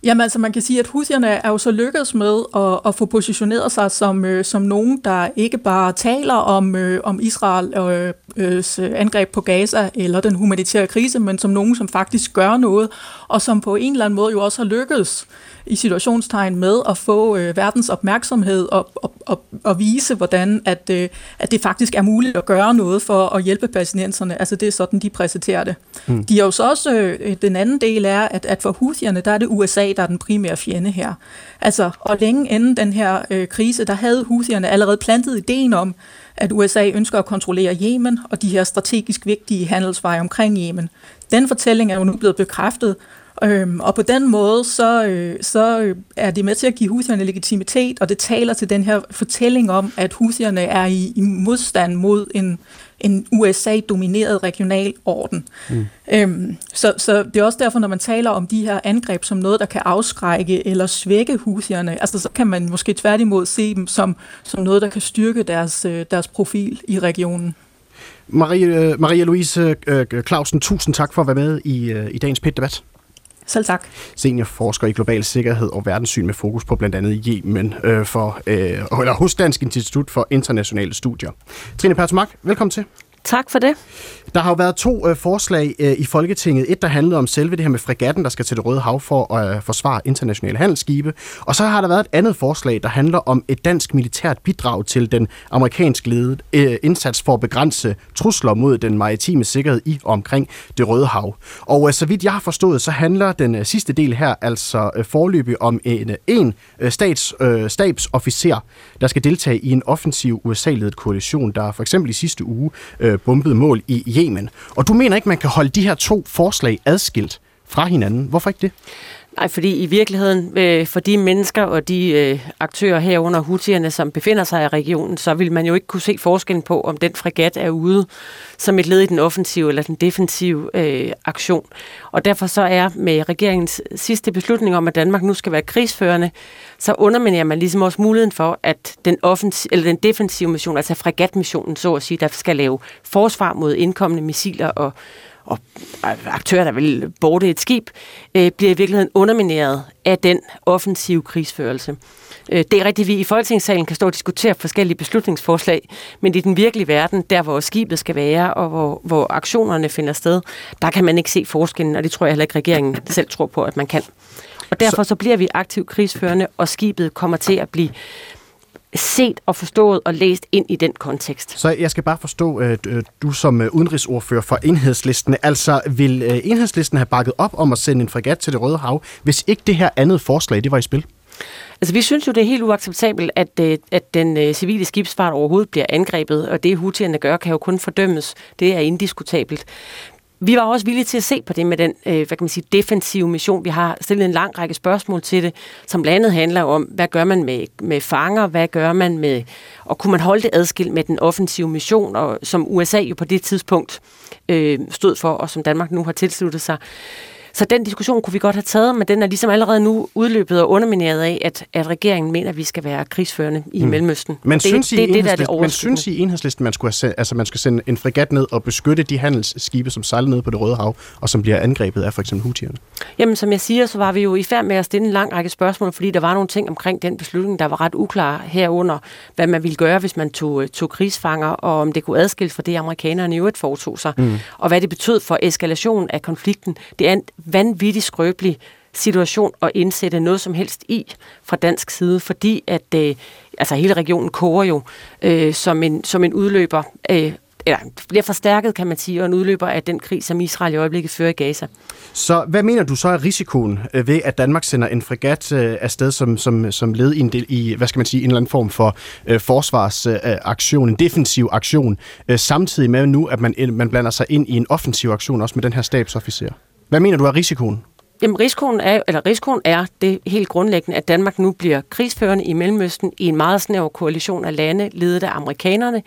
Jamen altså, man kan sige, at husierne er jo så lykkedes med at, at få positioneret sig som, øh, som nogen, der ikke bare taler om, øh, om Israel øh, øh, angreb på Gaza eller den humanitære krise, men som nogen, som faktisk gør noget, og som på en eller anden måde jo også har lykkedes i situationstegn med at få øh, verdens opmærksomhed og, og, og, og vise, hvordan at, øh, at det faktisk er muligt at gøre noget for at hjælpe palæstinenserne. Altså det er sådan, de præsenterer det. Mm. De er jo så også, øh, den anden del er, at, at for Houthierne, der er det USA, der er den primære fjende her. Altså, og længe inden den her øh, krise, der havde Houthierne allerede plantet ideen om, at USA ønsker at kontrollere Yemen og de her strategisk vigtige handelsveje omkring Yemen. Den fortælling er jo nu blevet bekræftet, Øhm, og på den måde, så, øh, så er det med til at give husierne legitimitet, og det taler til den her fortælling om, at husierne er i, i modstand mod en, en USA-domineret regional orden. Mm. Øhm, så, så det er også derfor, når man taler om de her angreb som noget, der kan afskrække eller svække husierne, altså så kan man måske tværtimod se dem som, som noget, der kan styrke deres, øh, deres profil i regionen. Marie, øh, Maria Louise Clausen, tusind tak for at være med i, i dagens PET-debat. Selv tak. Seniorforsker i global sikkerhed og verdenssyn med fokus på blandt andet Yemen øh, for, øh, eller hos Dansk Institut for Internationale Studier. Trine Pertumak, velkommen til. Tak for det. Der har jo været to øh, forslag øh, i Folketinget. Et, der handlede om selve det her med fregatten, der skal til det Røde Hav for at øh, forsvare internationale handelsskibe. Og så har der været et andet forslag, der handler om et dansk militært bidrag til den amerikansk ledede øh, indsats for at begrænse trusler mod den maritime sikkerhed i og omkring det Røde Hav. Og øh, så vidt jeg har forstået, så handler den øh, sidste del her altså øh, forløbig om en, øh, en øh, stats, øh, stabsofficer, der skal deltage i en offensiv USA-ledet koalition, der for eksempel i sidste uge øh, Øh, bombede mål i Yemen. Og du mener ikke, man kan holde de her to forslag adskilt fra hinanden. Hvorfor ikke det? Nej, fordi i virkeligheden, øh, for de mennesker og de øh, aktører herunder hutierne, som befinder sig i regionen, så vil man jo ikke kunne se forskellen på, om den fregat er ude som et led i den offensive eller den defensive øh, aktion. Og derfor så er med regeringens sidste beslutning om, at Danmark nu skal være krigsførende, så underminerer man ligesom også muligheden for, at den, offensiv, eller den defensive mission, altså fregatmissionen, så at sige, der skal lave forsvar mod indkommende missiler og og aktører, der vil borte et skib, øh, bliver i virkeligheden undermineret af den offensive krigsførelse. Øh, det er rigtigt, at vi i Folketingssalen kan stå og diskutere forskellige beslutningsforslag, men i den virkelige verden, der hvor skibet skal være, og hvor, hvor aktionerne finder sted, der kan man ikke se forskellen, og det tror jeg heller ikke, regeringen (laughs) selv tror på, at man kan. Og derfor så bliver vi aktivt krigsførende, og skibet kommer til at blive set og forstået og læst ind i den kontekst. Så jeg skal bare forstå, at øh, du som øh, udenrigsordfører for enhedslisten, altså vil øh, enhedslisten have bakket op om at sende en fregat til det Røde Hav, hvis ikke det her andet forslag, det var i spil? Altså, vi synes jo, det er helt uacceptabelt, at, at den civile skibsfart overhovedet bliver angrebet, og det hutierne gør, kan jo kun fordømmes. Det er indiskutabelt vi var også villige til at se på det med den øh, hvad kan man sige, defensive mission. Vi har stillet en lang række spørgsmål til det, som blandt andet handler om, hvad gør man med, med fanger, hvad gør man med, og kunne man holde det adskilt med den offensive mission, og som USA jo på det tidspunkt øh, stod for, og som Danmark nu har tilsluttet sig. Så den diskussion kunne vi godt have taget, men den er ligesom allerede nu udløbet og undermineret af, at, at regeringen mener, at vi skal være krigsførende i mm. Mellemøsten. Men, det, synes, I det, det, der er det men synes I enhedslisten, man, skulle have altså man skal sende en fregat ned og beskytte de handelsskibe, som sejler ned på det Røde Hav, og som bliver angrebet af for eksempel hutierne? Jamen, som jeg siger, så var vi jo i færd med at stille en lang række spørgsmål, fordi der var nogle ting omkring den beslutning, der var ret uklare herunder, hvad man ville gøre, hvis man tog, tog krigsfanger, og om det kunne adskilles fra det, amerikanerne i øvrigt foretog sig, mm. og hvad det betød for eskalation af konflikten. Det er vanvittig skrøbelig situation at indsætte noget som helst i fra dansk side, fordi at øh, altså hele regionen koger jo øh, som, en, som en udløber øh, eller bliver forstærket, kan man sige, og en udløber af den krig, som Israel i øjeblikket fører i Gaza. Så hvad mener du så er risikoen øh, ved, at Danmark sender en fregat øh, afsted som, som, som led i en, del, i, hvad skal man sige, en eller anden form for øh, forsvarsaktion, øh, en defensiv aktion, øh, samtidig med nu, at man, man blander sig ind i en offensiv aktion, også med den her stabsofficer? Hvad mener du er risikoen? Jamen, risikoen er, eller risikoen er det helt grundlæggende, at Danmark nu bliver krigsførende i Mellemøsten i en meget snæver koalition af lande, ledet af amerikanerne,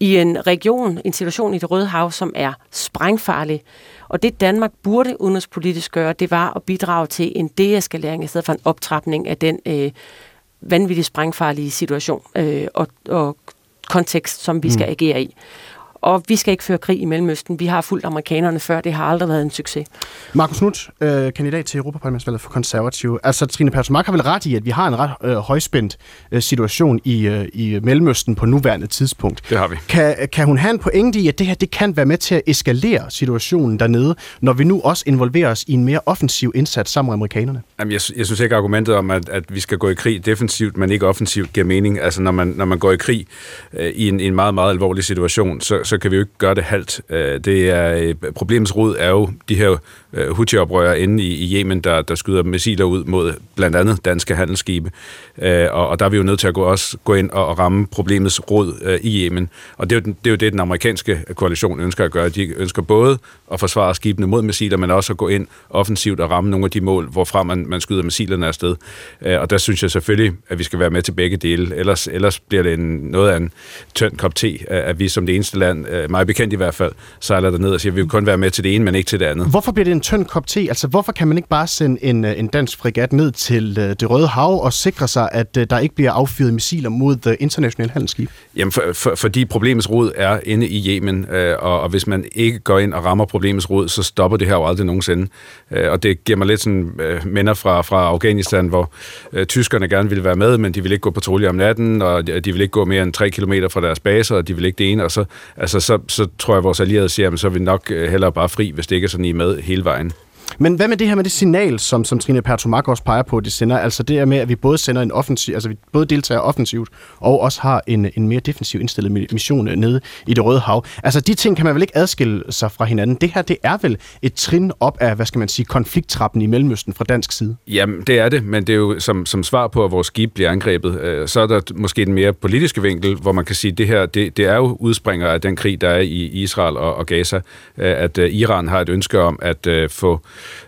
i en region, en situation i det Røde Hav, som er sprængfarlig. Og det Danmark burde udenrigspolitisk gøre, det var at bidrage til en deeskalering i stedet for en optrapning af den øh, vanvittigt sprængfarlige situation øh, og, og kontekst, som vi skal mm. agere i og vi skal ikke føre krig i Mellemøsten. Vi har fulgt amerikanerne før, det har aldrig været en succes. Markus Knudt, øh, kandidat til Europaparlamentsvalget for konservative. Altså, Trine Pertumak har vel ret i, at vi har en ret øh, højspændt øh, situation i, øh, i Mellemøsten på nuværende tidspunkt. Det har vi. Kan, kan hun have en pointe i, at det her det kan være med til at eskalere situationen dernede, når vi nu også involverer os i en mere offensiv indsats sammen med amerikanerne? Jamen, jeg, jeg synes ikke, argumentet om, at, at vi skal gå i krig defensivt, men ikke offensivt, giver mening. Altså, når man, når man går i krig øh, i en, en meget, meget alvorlig situation, så, så kan vi jo ikke gøre det halvt. Øh, det er, øh, problemets rod er jo de her øh, Houthi-oprører inde i, i Yemen, der, der skyder missiler ud mod blandt andet danske handelsskibe. Øh, og, og der er vi jo nødt til at gå, også gå ind og, ramme problemets rod øh, i Yemen. Og det er, jo, det er jo det, den amerikanske koalition ønsker at gøre. De ønsker både at forsvare skibene mod missiler, men også at gå ind offensivt og ramme nogle af de mål, hvorfra man, man skyder missilerne afsted. Øh, og der synes jeg selvfølgelig, at vi skal være med til begge dele. Ellers, ellers bliver det en, noget af en tynd kop te, at vi som det eneste land mig bekendt i hvert fald, sejler der ned og siger, at vi vil kun være med til det ene, men ikke til det andet. Hvorfor bliver det en tynd kop te? Altså, hvorfor kan man ikke bare sende en, øh, en dansk frigat ned til uh, det Røde Hav og sikre sig, at uh, der ikke bliver affyret missiler mod det internationale handelsskib? Jamen, for, for, fordi problemets rod er inde i Yemen, øh, og, og hvis man ikke går ind og rammer problemets rod, så stopper det her jo aldrig nogensinde. Øh, og det giver mig lidt sådan øh, minder fra, fra Afghanistan, hvor øh, tyskerne gerne ville være med, men de ville ikke gå patrulje om natten, og de, de ville ikke gå mere end 3 km fra deres baser, og de ville ikke det ene, og så, altså, så, så tror jeg, at vores allierede siger, at så er vi nok øh, hellere bare fri, hvis det ikke er sådan, I er med hele vejen. Verein. Men hvad med det her med det signal, som, som Trine Pertumak også peger på, det sender? Altså det er med, at vi både sender en offensiv, altså vi både deltager offensivt, og også har en, en mere defensiv indstillet mission øh, nede i det Røde Hav. Altså de ting kan man vel ikke adskille sig fra hinanden. Det her, det er vel et trin op af, hvad skal man sige, konflikttrappen i Mellemøsten fra dansk side? Jamen, det er det, men det er jo som, som svar på, at vores skib bliver angrebet, øh, så er der måske den mere politiske vinkel, hvor man kan sige, at det her, det, det er jo udspringer af den krig, der er i Israel og, og Gaza, øh, at øh, Iran har et ønske om at øh, få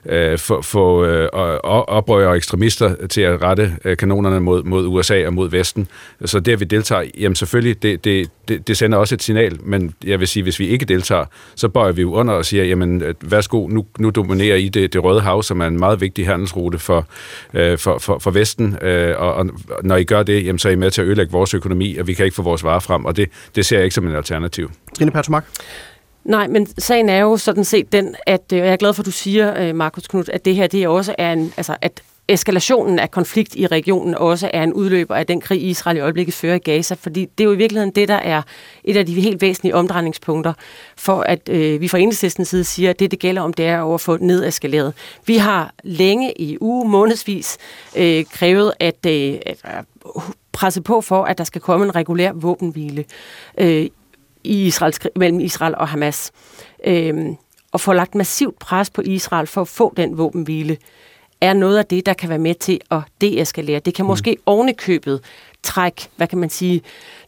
øh, få, få øh, oprører og ekstremister til at rette øh, kanonerne mod, mod USA og mod Vesten. Så det, at vi deltager, jamen selvfølgelig, det, det, det, det sender også et signal, men jeg vil sige, hvis vi ikke deltager, så bøjer vi jo under og siger, jamen værsgo, nu, nu dominerer I det, det Røde Hav, som er en meget vigtig handelsrute for, øh, for, for, for Vesten, øh, og, og når I gør det, jamen, så er I med til at ødelægge vores økonomi, og vi kan ikke få vores varer frem, og det, det ser jeg ikke som en alternativ. Trine Pertumak? Nej, men sagen er jo sådan set den, at øh, jeg er glad for, at du siger, øh, Markus Knud, at det her det også er en, altså at eskalationen af konflikt i regionen også er en udløber af den krig, Israel i øjeblikket fører i Gaza, fordi det er jo i virkeligheden det, der er et af de helt væsentlige omdrejningspunkter for, at øh, vi fra enhedslistens side siger, at det, det gælder om, det er at få nedeskaleret. Vi har længe i uge, månedsvis, øh, krævet at, øh, at øh, presse på for, at der skal komme en regulær våbenhvile. Øh, i Israels, mellem Israel og Hamas. Øhm, og får lagt massivt pres på Israel for at få den våbenhvile. er noget af det, der kan være med til at deeskalere. Det kan måske mm. ovenikøbet trække, hvad kan man sige,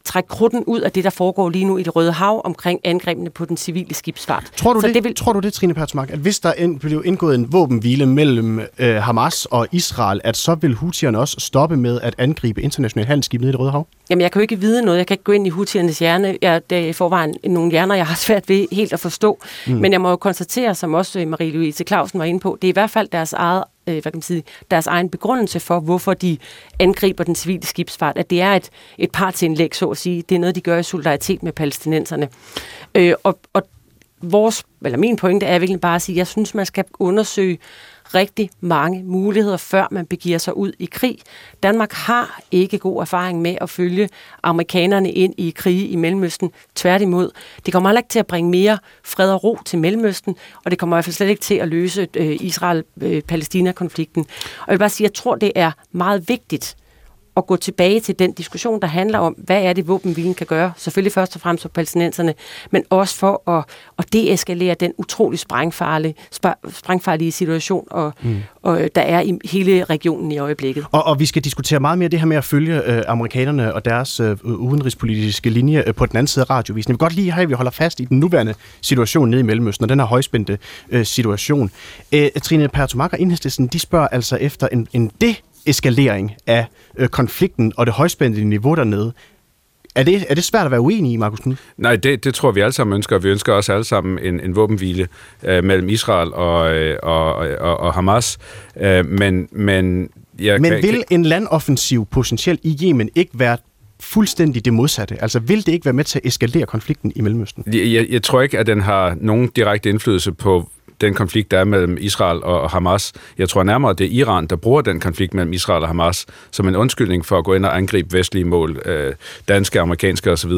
trække krudten ud af det, der foregår lige nu i det Røde Hav omkring angrebene på den civile skibsfart. Tror du, det, det, vil... tror du det, Trine Pertsmark, at hvis der ind, blev indgået en våbenhvile mellem øh, Hamas og Israel, at så vil Houthierne også stoppe med at angribe internationale handelsskib nede i det Røde Hav? Jamen, jeg kan jo ikke vide noget. Jeg kan ikke gå ind i Houthiernes hjerne. Jeg, det er i forvejen nogle hjerner, jeg har svært ved helt at forstå. Mm. Men jeg må jo konstatere, som også Marie-Louise Clausen var inde på, det er i hvert fald deres eget øh, hvad kan man sige, deres egen begrundelse for, hvorfor de angriber den civile skibsfart, at det er et, et partsindlæg, så at sige. Det er noget, de gør i solidaritet med palæstinenserne. Øh, og, og vores, eller min pointe er virkelig bare at sige, at jeg synes, man skal undersøge rigtig mange muligheder, før man begiver sig ud i krig. Danmark har ikke god erfaring med at følge amerikanerne ind i krige i Mellemøsten. Tværtimod. Det kommer heller ikke til at bringe mere fred og ro til Mellemøsten, og det kommer i hvert fald slet ikke til at løse øh, Israel-Palæstina-konflikten. Øh, og jeg vil bare sige, at jeg tror, det er meget vigtigt, at gå tilbage til den diskussion, der handler om, hvad er det, våbenhvilen kan gøre, selvfølgelig først og fremmest for palæstinenserne, men også for at, at deeskalere den utrolig sprængfarlige, sprængfarlige situation, og, mm. og, der er i hele regionen i øjeblikket. Og, og vi skal diskutere meget mere det her med at følge øh, amerikanerne og deres øh, udenrigspolitiske linje øh, på den anden side af radiovisen. Jeg vil godt lige have, at vi holder fast i den nuværende situation nede i Mellemøsten, og den her højspændte øh, situation. Øh, Trine Pertomak og Enhedslisten, de spørger altså efter en, en det eskalering af øh, konflikten og det højspændte niveau dernede. Er det, er det svært at være uenig i, Markus Knud? Nej, det, det tror vi alle sammen ønsker. Vi ønsker også alle sammen en, en våbenhvile øh, mellem Israel og, øh, og, og, og Hamas. Øh, men men, jeg men kan, vil en landoffensiv potentielt i Yemen ikke være fuldstændig det modsatte? Altså vil det ikke være med til at eskalere konflikten i Mellemøsten? Jeg, jeg, jeg tror ikke, at den har nogen direkte indflydelse på, den konflikt, der er mellem Israel og Hamas. Jeg tror nærmere, at det er Iran, der bruger den konflikt mellem Israel og Hamas som en undskyldning for at gå ind og angribe vestlige mål, øh, danske, amerikanske osv.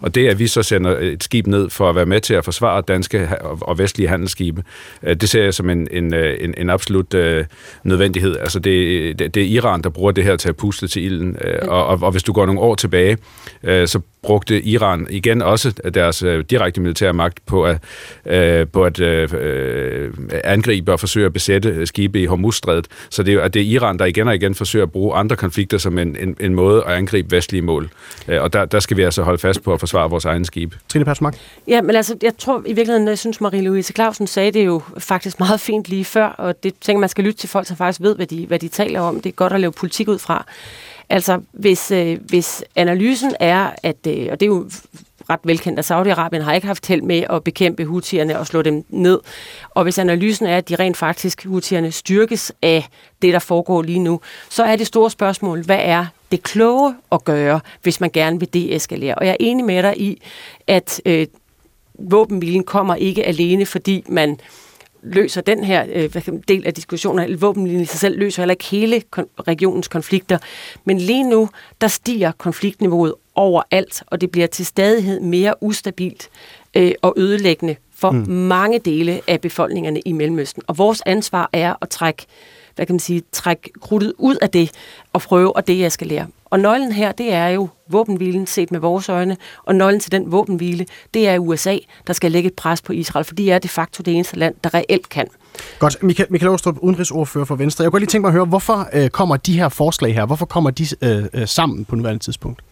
Og det, at vi så sender et skib ned for at være med til at forsvare danske og vestlige handelsskibe, øh, det ser jeg som en, en, øh, en, en absolut øh, nødvendighed. Altså det, det, det er Iran, der bruger det her til at puste til ilden. Øh, og, og, og hvis du går nogle år tilbage, øh, så brugte Iran igen også deres øh, direkte militære magt på at, øh, på at øh, øh, angribe og forsøge at besætte skibe i Hormuzstrædet. Så det er, det er Iran, der igen og igen forsøger at bruge andre konflikter som en, en, en måde at angribe vestlige mål. Øh, og der, der skal vi altså holde fast på at forsvare vores egen skib. Trine Persmark? Ja, men altså, jeg tror i virkeligheden, jeg synes Marie-Louise Clausen sagde det jo faktisk meget fint lige før, og det tænker man skal lytte til folk, som faktisk ved, hvad de, hvad de taler om. Det er godt at lave politik ud fra. Altså, hvis, øh, hvis analysen er, at, øh, og det er jo ret velkendt, at Saudi-Arabien har ikke haft held med at bekæmpe hutierne og slå dem ned. Og hvis analysen er, at de rent faktisk, hutierne, styrkes af det, der foregår lige nu, så er det store spørgsmål, hvad er det kloge at gøre, hvis man gerne vil deeskalere? Og jeg er enig med dig i, at øh, våbenhvilen kommer ikke alene, fordi man løser den her øh, del af diskussionen. Våbenlinjen i sig selv løser heller ikke hele kon- regionens konflikter. Men lige nu, der stiger konfliktniveauet overalt, og det bliver til stadighed mere ustabilt øh, og ødelæggende for mm. mange dele af befolkningerne i Mellemøsten. Og vores ansvar er at trække hvad kan man sige, trække krudtet ud af det og prøve at deeskalere. Og nøglen her, det er jo våbenhvilen set med vores øjne, og nøglen til den våbenhvile, det er USA, der skal lægge et pres på Israel, for de er de facto det eneste land, der reelt kan. Godt. Michael, Michael Åstrup, udenrigsordfører for Venstre. Jeg kunne lige tænke mig at høre, hvorfor øh, kommer de her forslag her, hvorfor kommer de øh, øh, sammen på nuværende tidspunkt?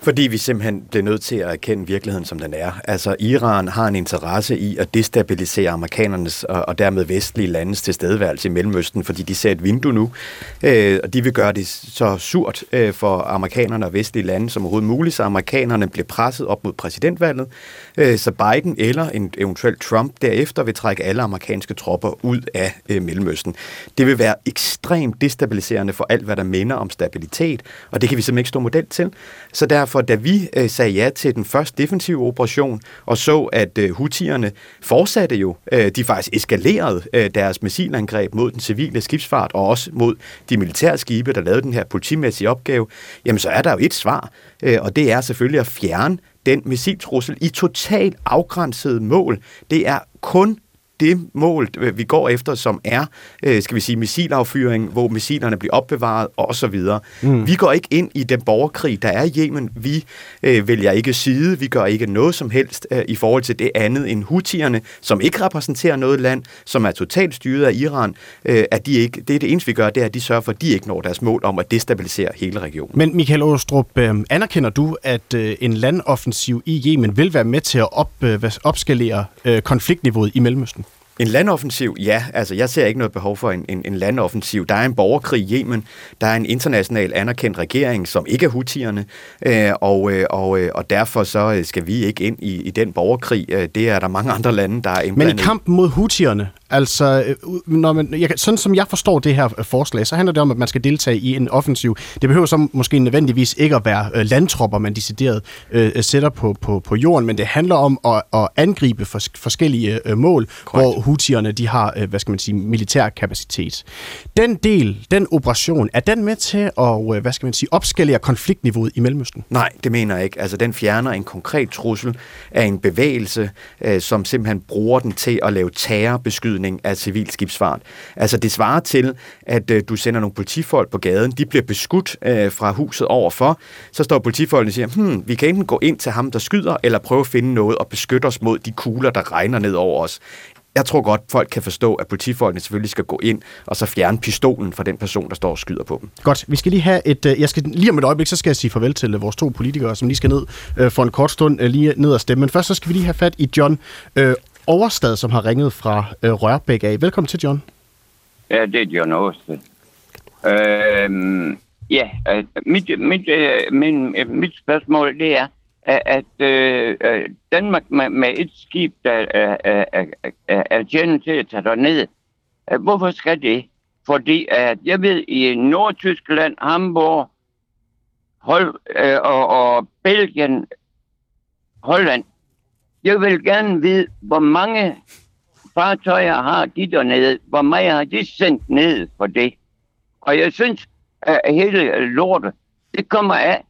Fordi vi simpelthen bliver nødt til at erkende virkeligheden, som den er. Altså, Iran har en interesse i at destabilisere amerikanernes og, og dermed vestlige landes tilstedeværelse i Mellemøsten, fordi de ser et vindue nu, øh, og de vil gøre det så surt øh, for amerikanerne og vestlige lande som overhovedet muligt, så amerikanerne bliver presset op mod præsidentvalget, Øh, så Biden eller en eventuel Trump derefter vil trække alle amerikanske tropper ud af øh, Mellemøsten. Det vil være ekstremt destabiliserende for alt, hvad der minder om stabilitet, og det kan vi simpelthen ikke stå model til. Så derfor, da vi øh, sagde ja til den første defensive operation, og så, at hutierne fortsatte jo, de faktisk eskalerede deres missilangreb mod den civile skibsfart, og også mod de militære skibe, der lavede den her politimæssige opgave, jamen så er der jo et svar, og det er selvfølgelig at fjerne den missiltrussel i totalt afgrænsede mål. Det er kun det mål, vi går efter, som er, øh, skal vi sige, missilaffyring, hvor missilerne bliver opbevaret osv. Mm. Vi går ikke ind i den borgerkrig, der er i Yemen. Vi øh, vælger ikke side. Vi gør ikke noget som helst øh, i forhold til det andet end hutierne, som ikke repræsenterer noget land, som er totalt styret af Iran. Øh, at de ikke, det er det eneste, vi gør, det er, at de sørger for, at de ikke når deres mål om at destabilisere hele regionen. Men Michael Åstrup, øh, anerkender du, at øh, en landoffensiv i Yemen vil være med til at op, øh, opskalere øh, konfliktniveauet i Mellemøsten? En landoffensiv, ja. Altså, jeg ser ikke noget behov for en, en, en landoffensiv. Der er en borgerkrig i Yemen. Der er en international anerkendt regering, som ikke er hutierne. Øh, og, øh, og, øh, og derfor så skal vi ikke ind i, i den borgerkrig. Øh, det er der mange andre lande, der er indblandet Men i kampen mod hutierne, Altså, øh, når man, jeg, sådan som jeg forstår det her øh, forslag, så handler det om, at man skal deltage i en offensiv. Det behøver så måske nødvendigvis ikke at være øh, landtropper, man decideret øh, sætter på, på, på jorden, men det handler om at, at angribe for, forskellige øh, mål, Correct. hvor hutierne de har, øh, hvad skal man sige, militær kapacitet. Den del, den operation, er den med til at, øh, hvad skal man sige, opskalere konfliktniveauet i Mellemøsten? Nej, det mener jeg ikke. Altså, den fjerner en konkret trussel af en bevægelse, øh, som simpelthen bruger den til at lave terrorbeskydning betydning af civil skibsfart. Altså det svarer til, at øh, du sender nogle politifolk på gaden, de bliver beskudt øh, fra huset overfor, så står politifolkene og siger, hmm, vi kan enten gå ind til ham, der skyder, eller prøve at finde noget og beskytte os mod de kugler, der regner ned over os. Jeg tror godt, folk kan forstå, at politifolkene selvfølgelig skal gå ind og så fjerne pistolen fra den person, der står og skyder på dem. Godt. Vi skal lige have et... Øh, jeg skal lige om et øjeblik, så skal jeg sige farvel til øh, vores to politikere, som lige skal ned øh, for en kort stund lige ned og stemme. Men først så skal vi lige have fat i John Overstad, som har ringet fra øh, Rørbæk af. Velkommen til, John. Ja, det er John Overstad. Øhm, øh, ja, mit, mit, øh, min, øh, mit spørgsmål det er, at øh, øh, Danmark med, med et skib, der er, er, er, er tjent til at tage derned, øh, hvorfor skal det? Fordi at jeg ved, i Nordtyskland, Hamburg, Hol, øh, og, og Belgien, Holland, jeg vil gerne vide, hvor mange fartøjer har de dernede? Hvor meget har de sendt ned for det? Og jeg synes, at hele lortet, det kommer af,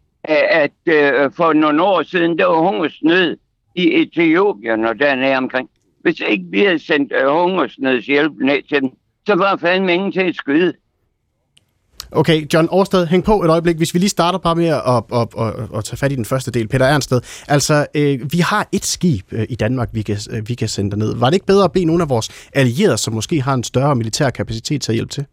at øh, for nogle år siden, der var hungersnød i Etiopien og dernede omkring. Hvis ikke vi havde sendt øh, hungersnødshjælp ned til dem, så var fandme ingen til at skyde. Okay, John Årsted, hæng på et øjeblik. Hvis vi lige starter bare med at, at, at, at, at tage fat i den første del. Peter Ernsted, altså, øh, vi har et skib øh, i Danmark, vi kan, øh, vi kan sende ned. Var det ikke bedre at bede nogle af vores allierede, som måske har en større militær kapacitet til at hjælpe til?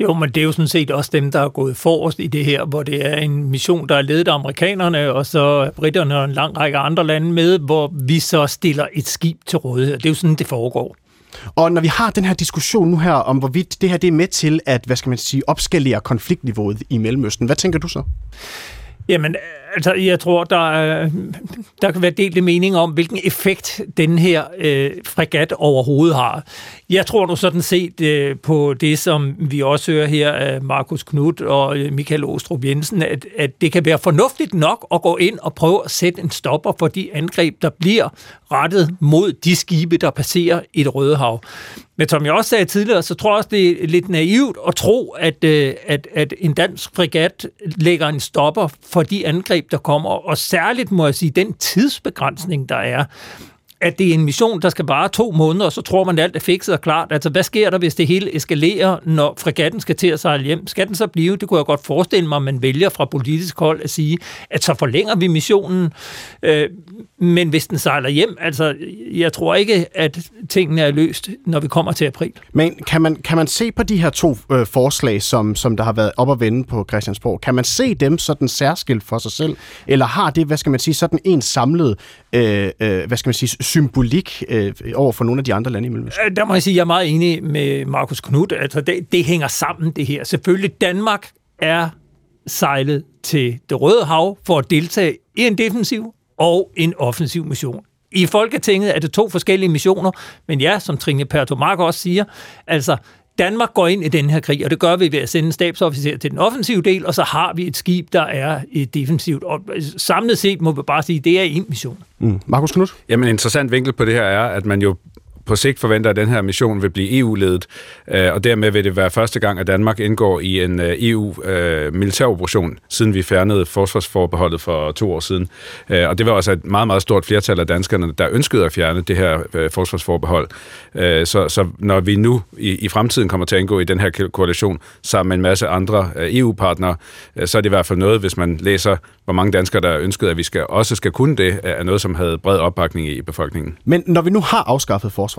Jo, men det er jo sådan set også dem, der er gået forrest i det her, hvor det er en mission, der er ledet af amerikanerne, og så britterne og en lang række andre lande med, hvor vi så stiller et skib til rådighed. Det er jo sådan, det foregår. Og når vi har den her diskussion nu her om, hvorvidt det her det er med til at, hvad skal man sige, opskalere konfliktniveauet i Mellemøsten, hvad tænker du så? Jamen, altså, jeg tror, der, er, der kan være delte mening om, hvilken effekt den her øh, fregat overhovedet har. Jeg tror nu sådan set øh, på det, som vi også hører her af Markus Knudt og øh, Michael Åstrup Jensen, at, at det kan være fornuftigt nok at gå ind og prøve at sætte en stopper for de angreb, der bliver rettet mod de skibe, der passerer i det Røde Hav. Men som jeg også sagde tidligere, så tror jeg også, det er lidt naivt at tro, at, øh, at, at en dansk fregat lægger en stopper for de angreb, der kommer. Og særligt må jeg sige, den tidsbegrænsning, der er at det er en mission, der skal bare to måneder, og så tror man, at alt er fikset og klart. Altså, hvad sker der, hvis det hele eskalerer, når fregatten skal til at sejle hjem? Skal den så blive? Det kunne jeg godt forestille mig, at man vælger fra politisk hold at sige, at så forlænger vi missionen. Øh, men hvis den sejler hjem, altså, jeg tror ikke, at tingene er løst, når vi kommer til april. Men kan man, kan man se på de her to øh, forslag, som, som der har været op og vende på Christiansborg, kan man se dem sådan særskilt for sig selv? Eller har det, hvad skal man sige, sådan en samlet, øh, øh, hvad skal man sige, symbolik øh, over for nogle af de andre lande i Mellemøsten? Øh, der må jeg sige, at jeg er meget enig med Markus Knud. Altså, det, det hænger sammen, det her. Selvfølgelig, Danmark er sejlet til det Røde Hav for at deltage i en defensiv og en offensiv mission. I Folketinget er det to forskellige missioner, men ja, som Trine Pertomark også siger, altså Danmark går ind i den her krig, og det gør vi ved at sende en stabsofficer til den offensive del, og så har vi et skib, der er et defensivt. Og samlet set må vi bare sige, at det er en mission. Mm. Markus Knudt? Jamen, en interessant vinkel på det her er, at man jo på sigt forventer, at den her mission vil blive EU-ledet, øh, og dermed vil det være første gang, at Danmark indgår i en øh, EU-militæroperation, øh, siden vi fjernede forsvarsforbeholdet for to år siden. Øh, og det var også et meget, meget stort flertal af danskerne, der ønskede at fjerne det her øh, forsvarsforbehold. Så, så når vi nu i, i fremtiden kommer til at indgå i den her koalition sammen med en masse andre EU-partnere, så er det i hvert fald noget, hvis man læser, hvor mange danskere, der ønskede, at vi skal, også skal kunne det, er noget, som havde bred opbakning i befolkningen. Men når vi nu har afskaffet forsvarsforbeholdet,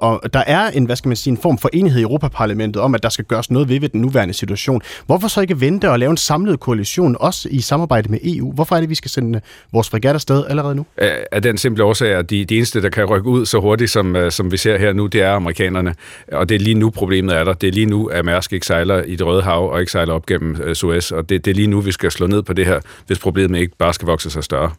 og der er en, hvad skal man sige, en form for enighed i Europaparlamentet om, at der skal gøres noget ved, ved den nuværende situation, hvorfor så ikke vente og lave en samlet koalition, også i samarbejde med EU? Hvorfor er det, vi skal sende vores fregat afsted allerede nu? Af den simple årsag, at de, de eneste, der kan rykke ud så hurtigt, som, øh, som vi ser her nu, det er amerikanerne. Og det er lige nu, problemet er der. Det er lige nu, at Mærsk ikke sejler i det Røde Hav og ikke sejler op gennem øh, Suez. Og det, det er lige nu, vi skal slå ned på det her, hvis problemet ikke bare skal vokse sig større.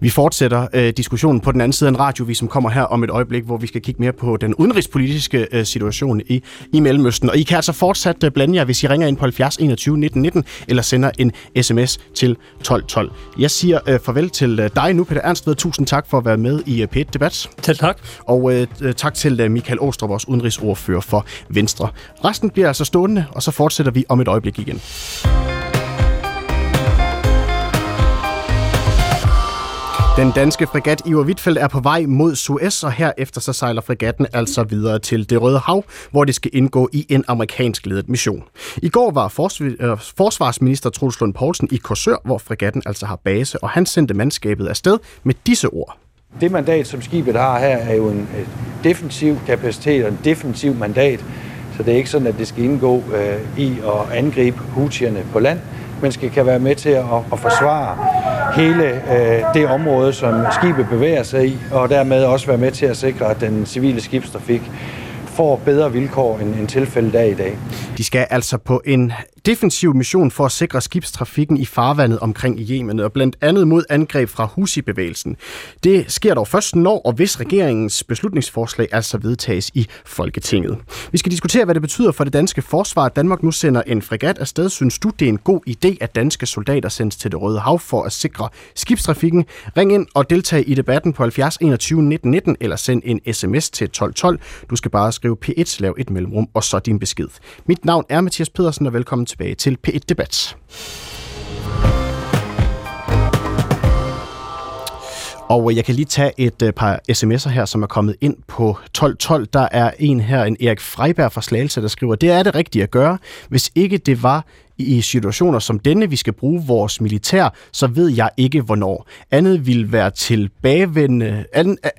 Vi fortsætter øh, diskussionen på den anden side af en radio, vi som kommer her om et øjeblik, hvor vi skal kigge mere på den udenrigspolitiske øh, situation i, i Mellemøsten. Og I kan altså fortsat øh, blande jer, hvis I ringer ind på 70 21 19 19, eller sender en sms til 1212. Jeg siger øh, farvel til øh, dig nu, Peter Ernstved. Tusind tak for at være med i øh, P1 Debat. Selv tak. Og øh, tak til øh, Michael Åstrup, vores udenrigsordfører for Venstre. Resten bliver altså stående, og så fortsætter vi om et øjeblik igen. Den danske fregat Iver Wittfeldt er på vej mod Suez, og herefter så sejler fregatten altså videre til det Røde Hav, hvor det skal indgå i en amerikansk ledet mission. I går var øh, forsvarsminister Truls Lund Poulsen i Korsør, hvor fregatten altså har base, og han sendte mandskabet afsted med disse ord. Det mandat, som skibet har her, er jo en defensiv kapacitet og en defensiv mandat, så det er ikke sådan, at det skal indgå øh, i at angribe hutierne på land, men skal kan være med til at, at forsvare hele øh, det område, som skibet bevæger sig i, og dermed også være med til at sikre, at den civile skibstrafik får bedre vilkår, end, end tilfældet er i dag. De skal altså på en defensiv mission for at sikre skibstrafikken i farvandet omkring Yemen, og blandt andet mod angreb fra Husi-bevægelsen. Det sker dog først når og hvis regeringens beslutningsforslag altså vedtages i Folketinget. Vi skal diskutere, hvad det betyder for det danske forsvar, at Danmark nu sender en fregat afsted. Synes du, det er en god idé, at danske soldater sendes til det Røde Hav for at sikre skibstrafikken? Ring ind og deltag i debatten på 70 21 19 19 eller send en sms til 1212. Du skal bare skrive P1, lav et mellemrum og så din besked. Mit navn er Mathias Pedersen, og velkommen tilbage til P1 Debat. Og jeg kan lige tage et øh, par sms'er her, som er kommet ind på 1212. Der er en her, en Erik Freiberg fra Slagelse, der skriver, det er det rigtige at gøre, hvis ikke det var i situationer som denne, vi skal bruge vores militær, så ved jeg ikke hvornår. Andet vil være tilbagevendende,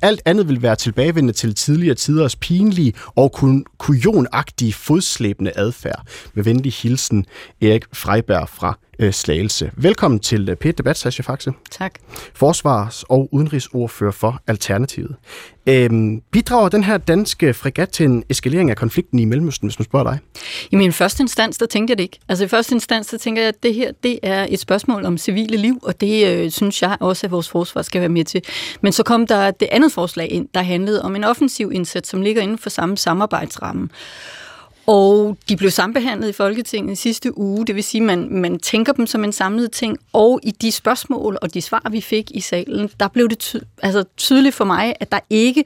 alt andet vil være tilbagevendende til tidligere tiders pinlige og kun kujonagtige fodslæbende adfærd. Med venlig hilsen, Erik Freiberg fra øh, Slagelse. Velkommen til øh, Pet Debat, Sascha Faxe. Tak. Forsvars- og udenrigsordfører for Alternativet. Øhm, bidrager den her danske fregat til en eskalering af konflikten i Mellemøsten, hvis man spørger dig? I min første instans, der tænkte jeg det ikke. Altså i første instans, der tænker jeg, at det her det er et spørgsmål om civile liv, og det øh, synes jeg også, at vores forsvar skal være med til. Men så kom der det andet forslag ind, der handlede om en offensiv indsats, som ligger inden for samme samarbejdsramme. Og de blev sambehandlet i Folketinget sidste uge, det vil sige, at man, man tænker dem som en samlet ting, og i de spørgsmål og de svar, vi fik i salen, der blev det ty- altså tydeligt for mig, at der ikke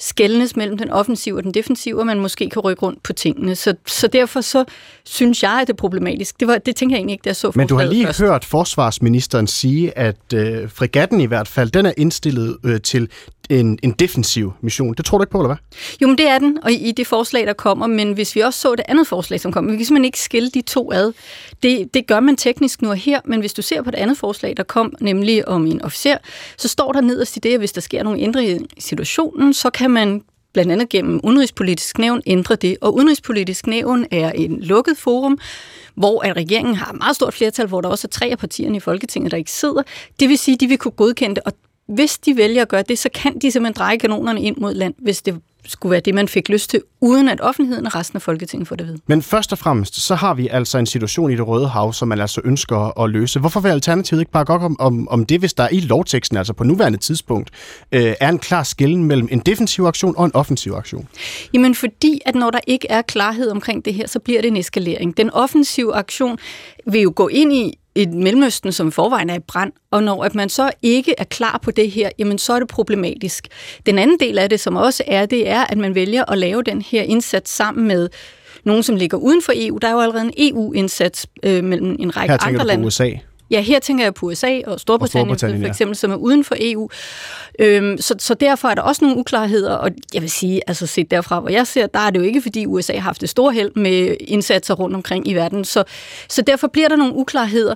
skældnes mellem den offensive og den defensive, og man måske kan rykke rundt på tingene. Så, så derfor så synes jeg, at det er problematisk. Det, var, det tænker jeg egentlig ikke, da jeg så Men du har lige først. hørt forsvarsministeren sige, at øh, fregatten i hvert fald, den er indstillet øh, til en, en defensiv mission. Det tror du ikke på, eller hvad? Jo, men det er den, og i det forslag, der kommer, men hvis vi også så det andet forslag, som kommer, vi kan simpelthen ikke skille de to ad. Det, det gør man teknisk nu og her, men hvis du ser på det andet forslag, der kom, nemlig om en officer, så står der nederst i det, at hvis der sker nogle ændringer i situationen, så kan man blandt andet gennem udenrigspolitisk nævn ændre det. Og udenrigspolitisk nævn er en lukket forum, hvor at regeringen har et meget stort flertal, hvor der også er tre af partierne i Folketinget, der ikke sidder. Det vil sige, at de vil kunne godkende det, og hvis de vælger at gøre det, så kan de simpelthen dreje kanonerne ind mod land, hvis det skulle være det, man fik lyst til, uden at offentligheden og resten af Folketinget får det ved. Men først og fremmest, så har vi altså en situation i det Røde Hav, som man altså ønsker at løse. Hvorfor vil Alternativet ikke bare gå om, om, om det, hvis der i lovteksten, altså på nuværende tidspunkt, øh, er en klar skillen mellem en defensiv aktion og en offensiv aktion? Jamen fordi, at når der ikke er klarhed omkring det her, så bliver det en eskalering. Den offensive aktion vil jo gå ind i et Mellemøsten, som i forvejen er i brand, og når at man så ikke er klar på det her, jamen så er det problematisk. Den anden del af det, som også er, det er, at man vælger at lave den her indsats sammen med nogen, som ligger uden for EU. Der er jo allerede en EU-indsats øh, mellem en række Her tænker andre du på lande. USA. Ja, her tænker jeg på USA og Storbritannien, Og Storbritannien, for ja. eksempel, som er uden for EU. Øhm, så, så derfor er der også nogle uklarheder, og jeg vil sige, altså set derfra, hvor jeg ser, der er det jo ikke, fordi USA har haft det store held med indsatser rundt omkring i verden. Så, så derfor bliver der nogle uklarheder.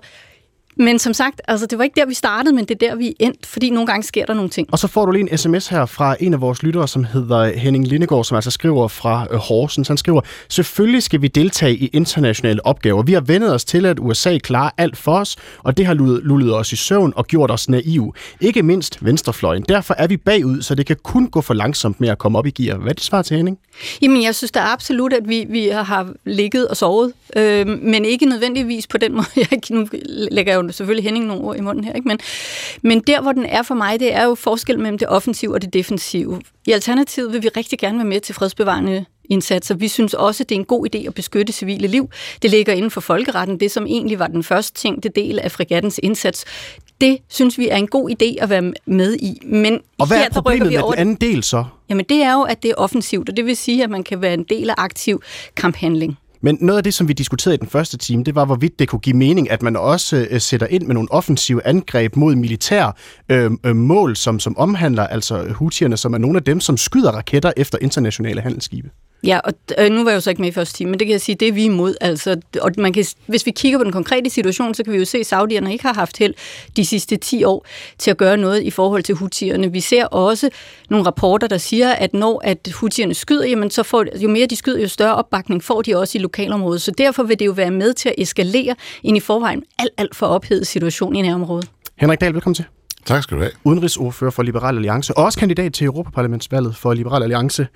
Men som sagt, altså, det var ikke der, vi startede, men det er der, vi er endt, fordi nogle gange sker der nogle ting. Og så får du lige en sms her fra en af vores lyttere, som hedder Henning Lindegård, som altså skriver fra øh, Horsens. Han skriver, selvfølgelig skal vi deltage i internationale opgaver. Vi har vendet os til, at USA klarer alt for os, og det har lullet, os i søvn og gjort os naive. Ikke mindst venstrefløjen. Derfor er vi bagud, så det kan kun gå for langsomt med at komme op i gear. Hvad er dit svar til Henning? Jamen, jeg synes da absolut, at vi, vi har ligget og sovet, øh, men ikke nødvendigvis på den (laughs) måde. Jeg, nu lægger jeg jo selvfølgelig Henning nogle ord i munden her, ikke? Men, men der, hvor den er for mig, det er jo forskel mellem det offensive og det defensive. I Alternativet vil vi rigtig gerne være med til fredsbevarende indsatser. Vi synes også, det er en god idé at beskytte civile liv. Det ligger inden for folkeretten, det som egentlig var den første tænkte del af fregattens indsats. Det synes vi er en god idé at være med i. Men Og hvad her, er problemet vi med over den anden del så? Jamen det er jo, at det er offensivt, og det vil sige, at man kan være en del af aktiv kamphandling. Men noget af det, som vi diskuterede i den første time, det var, hvorvidt det kunne give mening, at man også øh, sætter ind med nogle offensive angreb mod militær øh, øh, mål, som, som omhandler altså hutierne, som er nogle af dem, som skyder raketter efter internationale handelsskibe. Ja, og øh, nu var jeg jo så ikke med i første time, men det kan jeg sige, det er vi imod. Altså, og man kan, hvis vi kigger på den konkrete situation, så kan vi jo se, at saudierne ikke har haft held de sidste 10 år til at gøre noget i forhold til hutierne. Vi ser også nogle rapporter, der siger, at når at hutierne skyder, jamen så får, jo mere de skyder, jo større opbakning får de også i lokalområdet. Så derfor vil det jo være med til at eskalere ind i forvejen alt, alt for ophedet situation i nærområdet. Henrik Dahl, velkommen til. Tak skal du have. Udenrigsordfører for Liberal Alliance, og også kandidat til Europaparlamentsvalget for Liberal Alliance.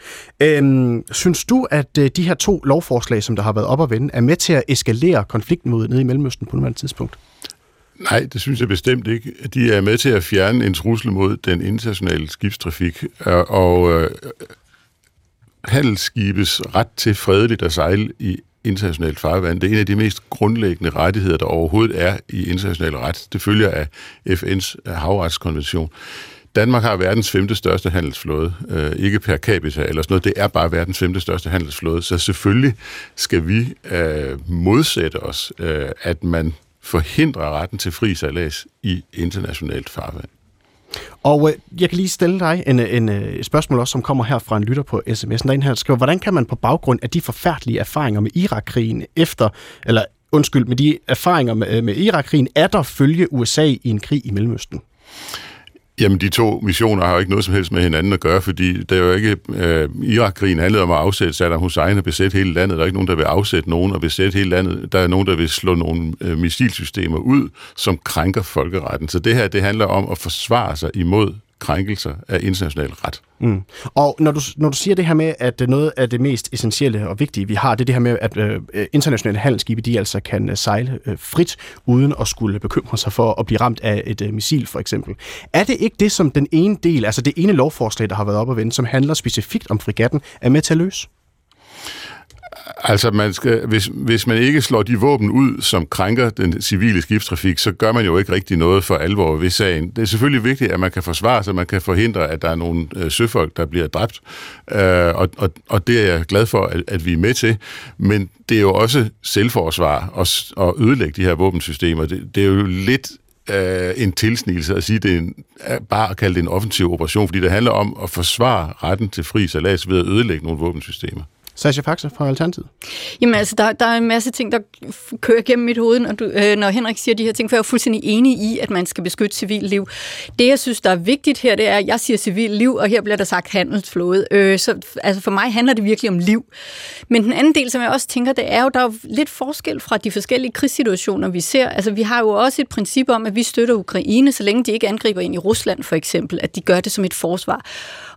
Øhm, synes du, at øh, de her to lovforslag, som der har været op at vende, er med til at eskalere konflikten mod nede i Mellemøsten på nuværende tidspunkt? Nej, det synes jeg bestemt ikke. De er med til at fjerne en trussel mod den internationale skibstrafik, og, og øh, handelsskibes ret til fredeligt at sejle i internationalt farvand. Det er en af de mest grundlæggende rettigheder, der overhovedet er i international ret. Det følger af FN's øh, havretskonvention. Danmark har verdens femte største handelsflåde, øh, ikke per capita eller sådan noget, det er bare verdens femte største handelsflåde, så selvfølgelig skal vi øh, modsætte os, øh, at man forhindrer retten til fri sejlads i internationalt farvand. Og øh, jeg kan lige stille dig en, øh, en, øh, et spørgsmål også, som kommer her fra en lytter på sms'en. Der er en her, der skriver, hvordan kan man på baggrund af de forfærdelige erfaringer med Irakkrigen efter, eller undskyld, med de erfaringer med, øh, med Irakkrigen, er der følge USA i en krig i Mellemøsten? Jamen, de to missioner har jo ikke noget som helst med hinanden at gøre, fordi det er jo ikke... Øh, Irak-krigen handlede om at afsætte Saddam Hussein og besætte hele landet. Der er ikke nogen, der vil afsætte nogen og besætte hele landet. Der er nogen, der vil slå nogle øh, missilsystemer ud, som krænker folkeretten. Så det her, det handler om at forsvare sig imod krænkelser af international ret. Mm. Og når du, når du siger det her med, at noget af det mest essentielle og vigtige, vi har, det er det her med, at øh, øh, internationale handelsskibe, de altså kan øh, sejle øh, frit, uden at skulle bekymre sig for at blive ramt af et øh, missil, for eksempel. Er det ikke det, som den ene del, altså det ene lovforslag, der har været op at vende, som handler specifikt om frigatten, er med til at løse? Altså, man skal, hvis, hvis man ikke slår de våben ud, som krænker den civile skibstrafik, så gør man jo ikke rigtig noget for alvor ved sagen. Det er selvfølgelig vigtigt, at man kan forsvare sig, man kan forhindre, at der er nogle øh, søfolk, der bliver dræbt, øh, og, og, og det er jeg glad for, at, at vi er med til. Men det er jo også selvforsvar at, at ødelægge de her våbensystemer. Det, det er jo lidt øh, en tilsnigelse at sige, det er en, øh, bare at kalde det en offensiv operation, fordi det handler om at forsvare retten til fri salas ved at ødelægge nogle våbensystemer. Sasha Faxe fra Alternativet. Jamen altså, der, der er en masse ting, der kører gennem mit hoved, når, du, øh, når Henrik siger de her ting, for jeg er fuldstændig enig i, at man skal beskytte civil liv. Det, jeg synes, der er vigtigt her, det er, at jeg siger civil liv, og her bliver der sagt handelsflåde. Øh, så altså, for mig handler det virkelig om liv. Men den anden del, som jeg også tænker, det er jo, der er jo lidt forskel fra de forskellige krigssituationer, vi ser. Altså, vi har jo også et princip om, at vi støtter Ukraine, så længe de ikke angriber ind i Rusland, for eksempel, at de gør det som et forsvar.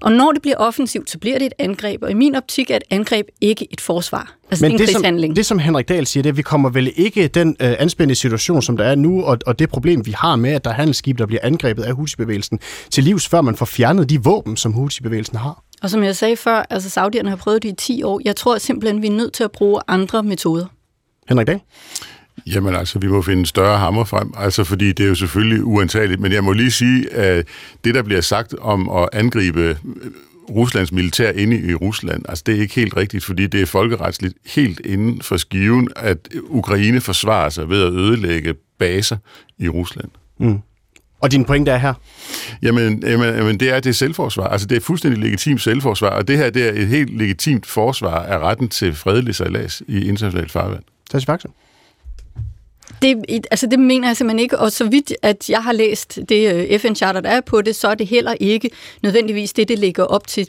Og når det bliver offensivt, så bliver det et angreb, og i min optik er et angreb ikke et forsvar. Altså, Men det er en det som, krigshandling. det, som Henrik Dahl siger, det er, at vi kommer vel ikke den øh, anspændte situation, som der er nu, og, og det problem, vi har med, at der er handelsskib, der bliver angrebet af Houthi-bevægelsen, til livs, før man får fjernet de våben, som Houthi-bevægelsen har. Og som jeg sagde før, altså Saudierne har prøvet det i 10 år. Jeg tror simpelthen, vi er nødt til at bruge andre metoder. Henrik Dahl? Jamen altså, vi må finde en større hammer frem, altså fordi det er jo selvfølgelig uantageligt, men jeg må lige sige, at det, der bliver sagt om at angribe Ruslands militær inde i Rusland, altså det er ikke helt rigtigt, fordi det er folkeretsligt helt inden for skiven, at Ukraine forsvarer sig ved at ødelægge baser i Rusland. Mm. Og din pointe er her? Jamen, jamen, jamen, det er det selvforsvar. Altså, det er fuldstændig legitimt selvforsvar, og det her det er et helt legitimt forsvar af retten til fredelig sejlads i internationalt farvand. Tess Faxe? Det, altså det mener jeg simpelthen ikke, og så vidt at jeg har læst det øh, FN-charter, der er på det, så er det heller ikke nødvendigvis det, det ligger op til.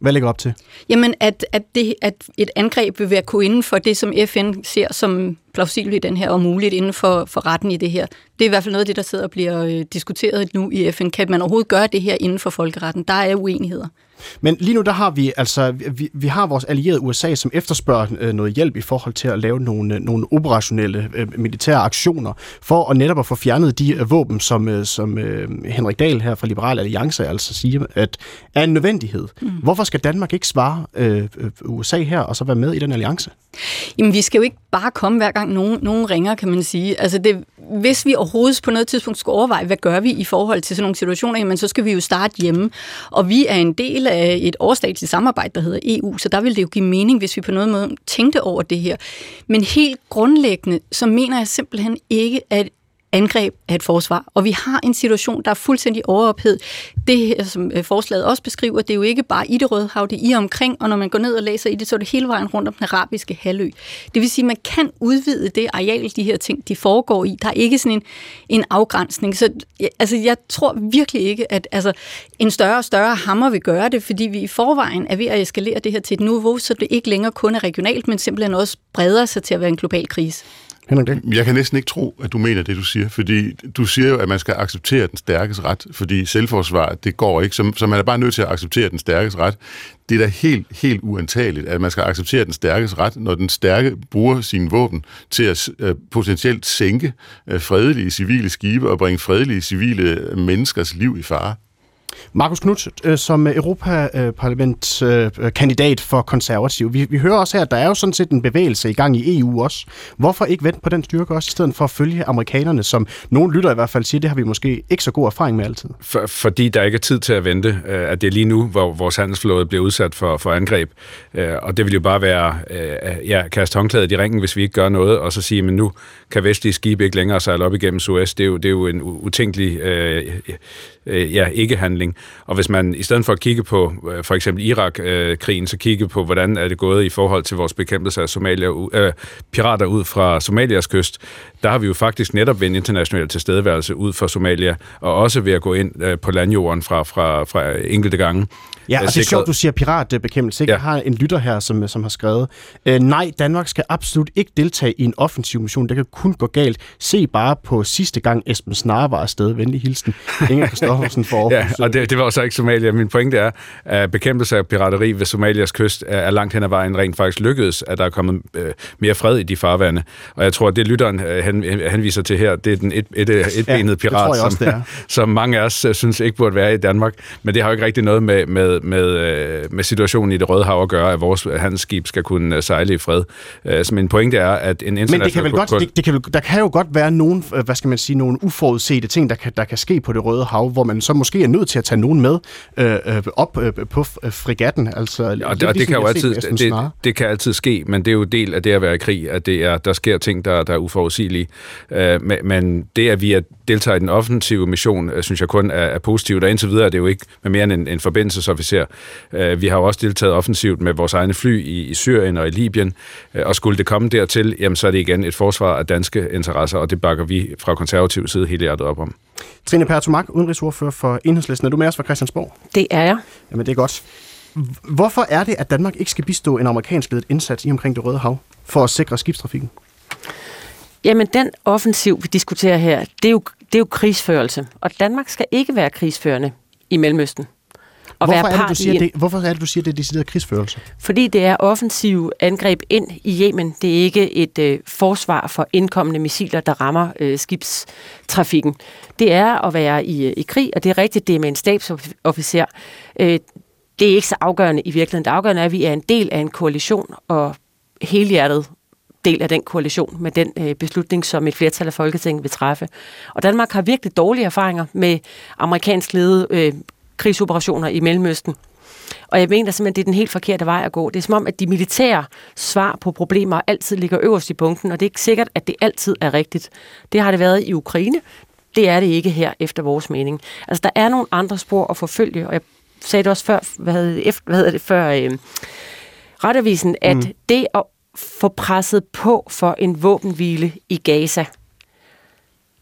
Hvad ligger op til? Jamen, at, at, det, at et angreb vil være kunne inden for det, som FN ser som plausibelt i den her, og muligt inden for, for retten i det her. Det er i hvert fald noget af det, der sidder og bliver øh, diskuteret nu i FN. Kan man overhovedet gøre det her inden for folkeretten? Der er uenigheder. Men lige nu der har vi altså vi, vi har vores allierede USA, som efterspørger øh, noget hjælp i forhold til at lave nogle, øh, nogle operationelle øh, militære aktioner for at netop at få fjernet de øh, våben, som, øh, som øh, Henrik Dahl her fra Liberal Alliance altså siger, at er en nødvendighed. Mm. Hvorfor skal Danmark ikke svare øh, øh USA her og så være med i den alliance? Jamen vi skal jo ikke bare komme hver gang nogen, nogen ringer, kan man sige. Altså det, hvis vi overhovedet på noget tidspunkt skulle overveje, hvad gør vi i forhold til sådan nogle situationer, jamen så skal vi jo starte hjemme. Og vi er en del af et overstatsligt samarbejde, der hedder EU, så der vil det jo give mening, hvis vi på noget måde tænkte over det her. Men helt grundlæggende, så mener jeg simpelthen ikke, at angreb af et forsvar. Og vi har en situation, der er fuldstændig overophed. Det, som øh, forslaget også beskriver, det er jo ikke bare i det røde hav, det er i omkring, og når man går ned og læser i det, så er det hele vejen rundt om den arabiske halvø. Det vil sige, at man kan udvide det areal, de her ting, de foregår i. Der er ikke sådan en, en afgrænsning. Så altså, jeg tror virkelig ikke, at altså, en større og større hammer vil gøre det, fordi vi i forvejen er ved at eskalere det her til et niveau, så det ikke længere kun er regionalt, men simpelthen også breder sig til at være en global krise. Henrik Jeg kan næsten ikke tro, at du mener det, du siger, fordi du siger jo, at man skal acceptere den stærkes ret, fordi selvforsvar, det går ikke, så, så man er bare nødt til at acceptere den stærkes ret. Det er da helt, helt uantageligt, at man skal acceptere den stærkes ret, når den stærke bruger sine våben til at øh, potentielt sænke øh, fredelige civile skibe og bringe fredelige civile menneskers liv i fare. Markus Knudt, øh, som Europaparlamentskandidat øh, øh, for konservativ. Vi, vi hører også her, at der er jo sådan set en bevægelse i gang i EU også. Hvorfor ikke vente på den styrke også, i stedet for at følge amerikanerne, som nogle lytter i hvert fald siger, det har vi måske ikke så god erfaring med altid? For, fordi der ikke er tid til at vente, øh, at det er lige nu, hvor vores handelsflåde bliver udsat for, for angreb. Øh, og det vil jo bare være, øh, ja, kaste håndklædet i ringen, hvis vi ikke gør noget, og så sige, men nu kan vestlige skibe ikke længere sejle op igennem Suez. Det er jo, det er jo en utænkelig øh, ja, ikke-handling udvikling. Og hvis man i stedet for at kigge på øh, for eksempel Irak-krigen, så kigge på, hvordan er det gået i forhold til vores bekæmpelse af Somalia, øh, pirater ud fra Somalias kyst, der har vi jo faktisk netop ved en international tilstedeværelse ud fra Somalia, og også ved at gå ind øh, på landjorden fra, fra, fra enkelte gange. Ja, og det er sjovt, du siger piratbekæmpelse. Ikke? Ja. Jeg har en lytter her, som, som har skrevet, øh, nej, Danmark skal absolut ikke deltage i en offensiv mission. Det kan kun gå galt. Se bare på sidste gang Esben Snare var afsted. Venlig hilsen. Inger Kristoffersen for (laughs) Ja, og det, det var også ikke Somalia. Min pointe er, at bekæmpelse af pirateri ved Somalias kyst er, er langt hen ad vejen rent faktisk lykkedes, at der er kommet øh, mere fred i de farvande. Og jeg tror, at det lytteren øh, hen, henviser til her, det er den et, et, et, etbenet ja, pirat, også, som, (laughs) som mange af os øh, synes ikke burde være i Danmark. Men det har jo ikke rigtig noget med, med med, øh, med situationen i det Røde Hav at gøre, at vores handelsskib skal kunne sejle i fred. Øh, så min pointe er, at en international... Men det kan vel godt, det, det kan, der kan jo godt være nogle, hvad skal man sige, nogle uforudsete ting, der kan, der kan ske på det Røde Hav, hvor man så måske er nødt til at tage nogen med øh, op øh, på frigatten. Altså, og det, og det kan jo altid, det, det kan altid ske, men det er jo del af det at være i krig, at det er, der sker ting, der, der er uforudsigelige. Øh, men, men det, at vi er deltager i den offensive mission, synes jeg kun er, er positivt, og indtil videre er det jo ikke med mere end en, en forbindelsesofficer, Øh, vi har jo også deltaget offensivt med vores egne fly i, i Syrien og i Libyen, øh, og skulle det komme dertil, jamen så er det igen et forsvar af danske interesser, og det bakker vi fra konservativ side hele hjertet op om. Trine Pertumak, udenrigsordfører for Enhedslisten. Er du med os fra Christiansborg? Det er jeg. Jamen det er godt. Hvorfor er det, at Danmark ikke skal bistå en amerikansk ledet indsats i omkring det Røde Hav for at sikre skibstrafikken? Jamen, den offensiv, vi diskuterer her, det er jo, det er jo krigsførelse. Og Danmark skal ikke være krigsførende i Mellemøsten at hvorfor være er det, du siger, det, Hvorfor er det, du siger, det er decideret krigsførelse? Fordi det er offensiv angreb ind i Yemen. Det er ikke et øh, forsvar for indkommende missiler, der rammer øh, skibstrafikken. Det er at være i, øh, i krig, og det er rigtigt, det er med en stabsofficer. Øh, det er ikke så afgørende i virkeligheden. Det afgørende er, at vi er en del af en koalition, og helhjertet del af den koalition med den øh, beslutning, som et flertal af Folketinget vil træffe. Og Danmark har virkelig dårlige erfaringer med amerikansk ledede øh, krigsoperationer i Mellemøsten. Og jeg mener simpelthen, det er den helt forkerte vej at gå. Det er som om, at de militære svar på problemer altid ligger øverst i punkten, og det er ikke sikkert, at det altid er rigtigt. Det har det været i Ukraine. Det er det ikke her, efter vores mening. Altså, der er nogle andre spor at forfølge, og jeg sagde det også før, hvad hedder det, hvad hedder det før øh, retavisen, at mm. det at få presset på for en våbenhvile i Gaza,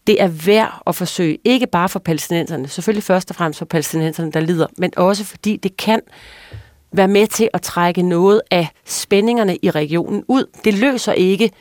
det er værd at forsøge, ikke bare for palæstinenserne, selvfølgelig først og fremmest for palæstinenserne, der lider, men også fordi det kan være med til at trække noget af spændingerne i regionen ud. Det løser ikke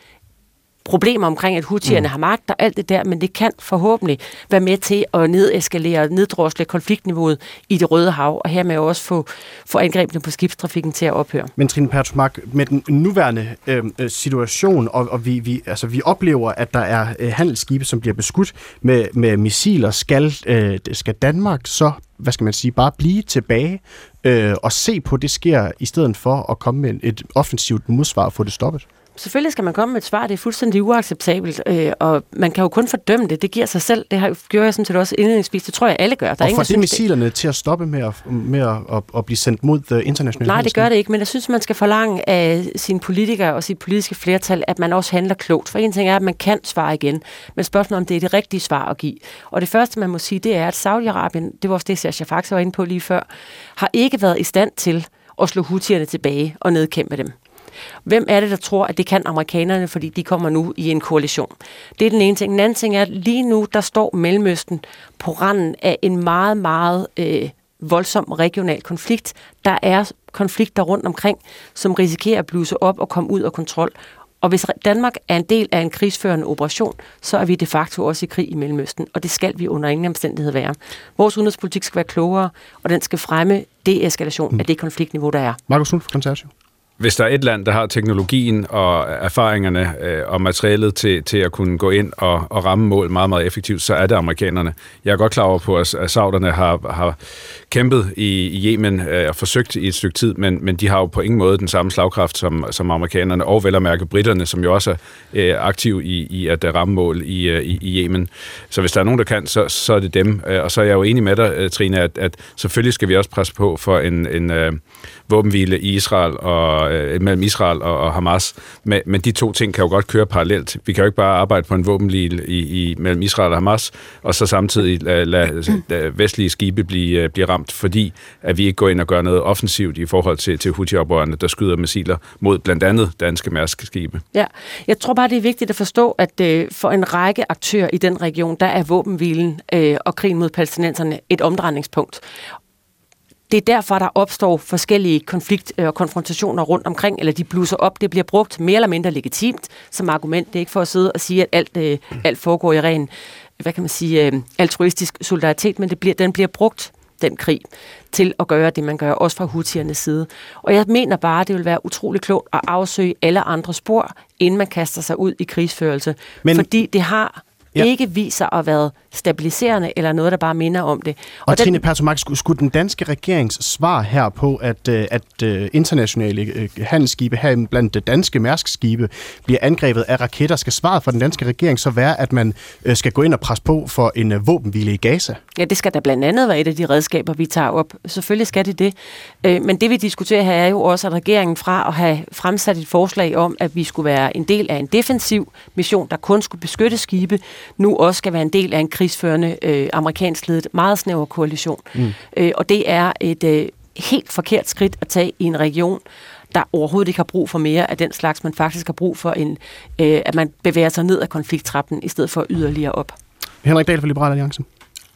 problemer omkring, at hutierne mm. har magt og alt det der, men det kan forhåbentlig være med til at nedeskalere og neddrosle konfliktniveauet i det Røde Hav, og hermed også få, få angrebene på skibstrafikken til at ophøre. Men Trine Pertusmark, med den nuværende øhm, øh, situation, og, og vi, vi, altså, vi oplever, at der er øh, handelsskibe, som bliver beskudt med, med missiler, skal, øh, skal Danmark så hvad skal man sige, bare blive tilbage øh, og se på, det sker, i stedet for at komme med et offensivt modsvar og få det stoppet? Selvfølgelig skal man komme med et svar, det er fuldstændig uacceptabelt, øh, og man kan jo kun fordømme det, det giver sig selv, det har, gjort jeg sådan set også indledningsvis, det tror jeg alle gør. Der og får det missilerne det. til at stoppe med at, med at, at, at blive sendt mod det internationale Nej, det gør det ikke, men jeg synes, man skal forlange af sine politikere og sit politiske flertal, at man også handler klogt. For en ting er, at man kan svare igen, men spørgsmålet om det er det rigtige svar at give. Og det første, man må sige, det er, at Saudi-Arabien, det var også det, jeg faktisk var inde på lige før, har ikke været i stand til at slå hutierne tilbage og nedkæmpe dem. Hvem er det, der tror, at det kan amerikanerne, fordi de kommer nu i en koalition? Det er den ene ting. Den anden ting er, at lige nu, der står Mellemøsten på randen af en meget, meget øh, voldsom regional konflikt. Der er konflikter rundt omkring, som risikerer at bluse op og komme ud af kontrol. Og hvis Danmark er en del af en krigsførende operation, så er vi de facto også i krig i Mellemøsten, og det skal vi under ingen omstændighed være. Vores udenrigspolitik skal være klogere, og den skal fremme deeskalation mm. af det konfliktniveau, der er. Markus Lund, Konservativ hvis der er et land, der har teknologien og erfaringerne øh, og materialet til, til at kunne gå ind og, og ramme mål meget, meget effektivt, så er det amerikanerne. Jeg er godt klar over på, at, at sauderne har, har kæmpet i, i Yemen øh, og forsøgt i et stykke tid, men, men de har jo på ingen måde den samme slagkraft som, som amerikanerne, og vel at mærke britterne, som jo også er øh, aktiv i, i at øh, ramme mål i, øh, i, i Yemen. Så hvis der er nogen, der kan, så, så er det dem. Øh, og så er jeg jo enig med dig, øh, Trine, at, at selvfølgelig skal vi også presse på for en, en øh, våbenhvile i Israel og, øh, mellem Israel og, og Hamas. Men, men de to ting kan jo godt køre parallelt. Vi kan jo ikke bare arbejde på en våbenhvile i, i, mellem Israel og Hamas, og så samtidig lade lad, lad vestlige skibe blive, øh, blive ramt, fordi at vi ikke går ind og gør noget offensivt i forhold til, til Houthi-oprørerne, der skyder missiler mod blandt andet danske mærskeskibe. Ja, jeg tror bare, det er vigtigt at forstå, at øh, for en række aktører i den region, der er våbenhvilen øh, og krigen mod palæstinenserne et omdrejningspunkt. Det er derfor, der opstår forskellige konflikt- og konfrontationer rundt omkring, eller de blusser op. Det bliver brugt mere eller mindre legitimt som argument. Det er ikke for at sidde og sige, at alt, øh, alt foregår i ren, hvad kan man sige, øh, altruistisk solidaritet, men det bliver, den bliver brugt den krig, til at gøre det, man gør, også fra hutiernes side. Og jeg mener bare, det vil være utrolig klogt at afsøge alle andre spor, inden man kaster sig ud i krigsførelse. Men, fordi det har ja. ikke viser at være stabiliserende eller noget, der bare minder om det. Og, og Trine Pertomak, skulle, skulle den danske regerings svar her på, at, øh, at uh, internationale uh, handelsskibe, her blandt danske mærskskibe, bliver angrebet af raketter, skal svaret fra den danske regering så være, at man skal gå ind og presse på for en våbenhvile i Gaza? Ja, det skal da blandt andet være et af de redskaber, vi tager op. Selvfølgelig skal det det. Men det vi diskuterer her er jo også, at regeringen fra at have fremsat et forslag om, at vi skulle være en del af en defensiv mission, der kun skulle beskytte skibe, nu også skal være en del af en krigsførende øh, amerikansk ledet meget snæver koalition. Mm. Øh, og det er et øh, helt forkert skridt at tage i en region, der overhovedet ikke har brug for mere af den slags, man faktisk har brug for, en, øh, at man bevæger sig ned ad konflikttrappen, i stedet for yderligere op. Henrik Dahl fra Liberal Alliance.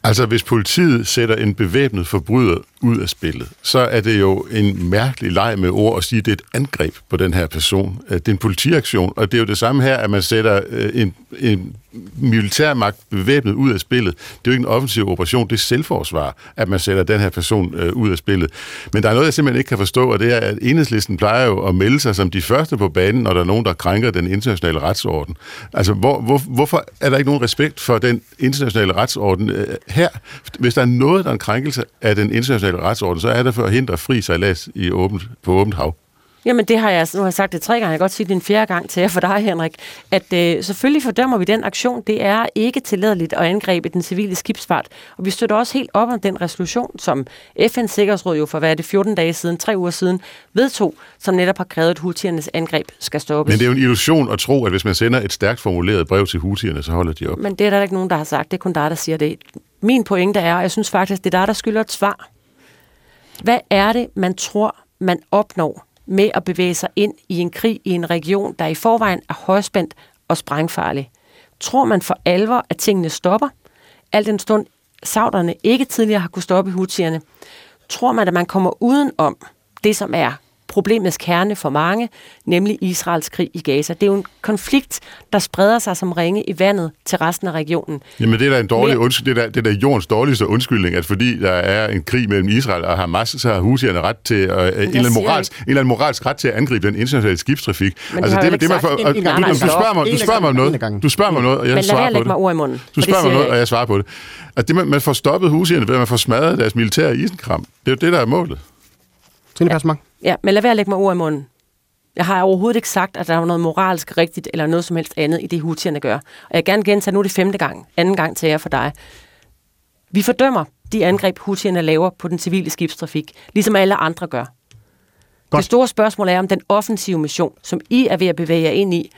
Altså, hvis politiet sætter en bevæbnet forbryder ud af spillet, så er det jo en mærkelig leg med ord at sige, at det er et angreb på den her person. Øh, det er en politiaktion, og det er jo det samme her, at man sætter øh, en, en militærmagt bevæbnet ud af spillet. Det er jo ikke en offensiv operation, det er selvforsvar, at man sætter den her person øh, ud af spillet. Men der er noget, jeg simpelthen ikke kan forstå, og det er, at enhedslisten plejer jo at melde sig som de første på banen, når der er nogen, der krænker den internationale retsorden. Altså, hvor, hvor, hvorfor er der ikke nogen respekt for den internationale retsorden øh, her? Hvis der er noget, der er en krænkelse af den internationale retsorden, så er det for at hindre fri sejlads i åbent, på åbent hav. Jamen det har jeg, nu har jeg sagt det tre gange, jeg kan godt sige det en fjerde gang til jer for dig, Henrik, at øh, selvfølgelig fordømmer vi den aktion. Det er ikke tilladeligt at angribe den civile skibsfart. Og vi støtter også helt op om den resolution, som FN's Sikkerhedsråd jo for hvad er det 14 dage siden, tre uger siden, vedtog, som netop har krævet, at hutiernes angreb skal stoppes. Men det er jo en illusion at tro, at hvis man sender et stærkt formuleret brev til hutierne, så holder de op. Men det er der ikke nogen, der har sagt. Det er kun dig, der siger det. Min pointe er, og jeg synes faktisk, det er dig, der skylder et svar. Hvad er det, man tror, man opnår med at bevæge sig ind i en krig i en region, der i forvejen er højspændt og sprængfarlig? Tror man for alvor, at tingene stopper? Al den stund sauderne ikke tidligere har kunne stoppe hutierne. Tror man, at man kommer uden om det, som er problemets kerne for mange, nemlig Israels krig i Gaza. Det er jo en konflikt, der spreder sig som ringe i vandet til resten af regionen. Jamen det er da en dårlig undskyld, det er, da, det er da jordens dårligste undskyldning, at fordi der er en krig mellem Israel og Hamas, så har husierne ret til, øh, en, eller anden moralsk, en eller anden moralsk ret til at angribe den internationale skibstrafik. Men altså, det, det, man for, en, en, du, du, spørger mig, du spørger mig om noget, du spørger mig om noget, og jeg Men svarer på det. mig ord i munden. Du spørger mig noget, og jeg svarer på det. At det, man, man får stoppet husierne ved, at man får smadret deres militære isenkram. Det er jo det, der er målet. Trine Persmark. Ja, men lad være at lægge mig ord i munden. Jeg har overhovedet ikke sagt, at der er noget moralsk rigtigt eller noget som helst andet i det, hutierne gør. Og jeg gerne gentage nu det femte gang, anden gang til jer for dig. Vi fordømmer de angreb, hutierne laver på den civile skibstrafik, ligesom alle andre gør. Godt. Det store spørgsmål er, om den offensive mission, som I er ved at bevæge jer ind i,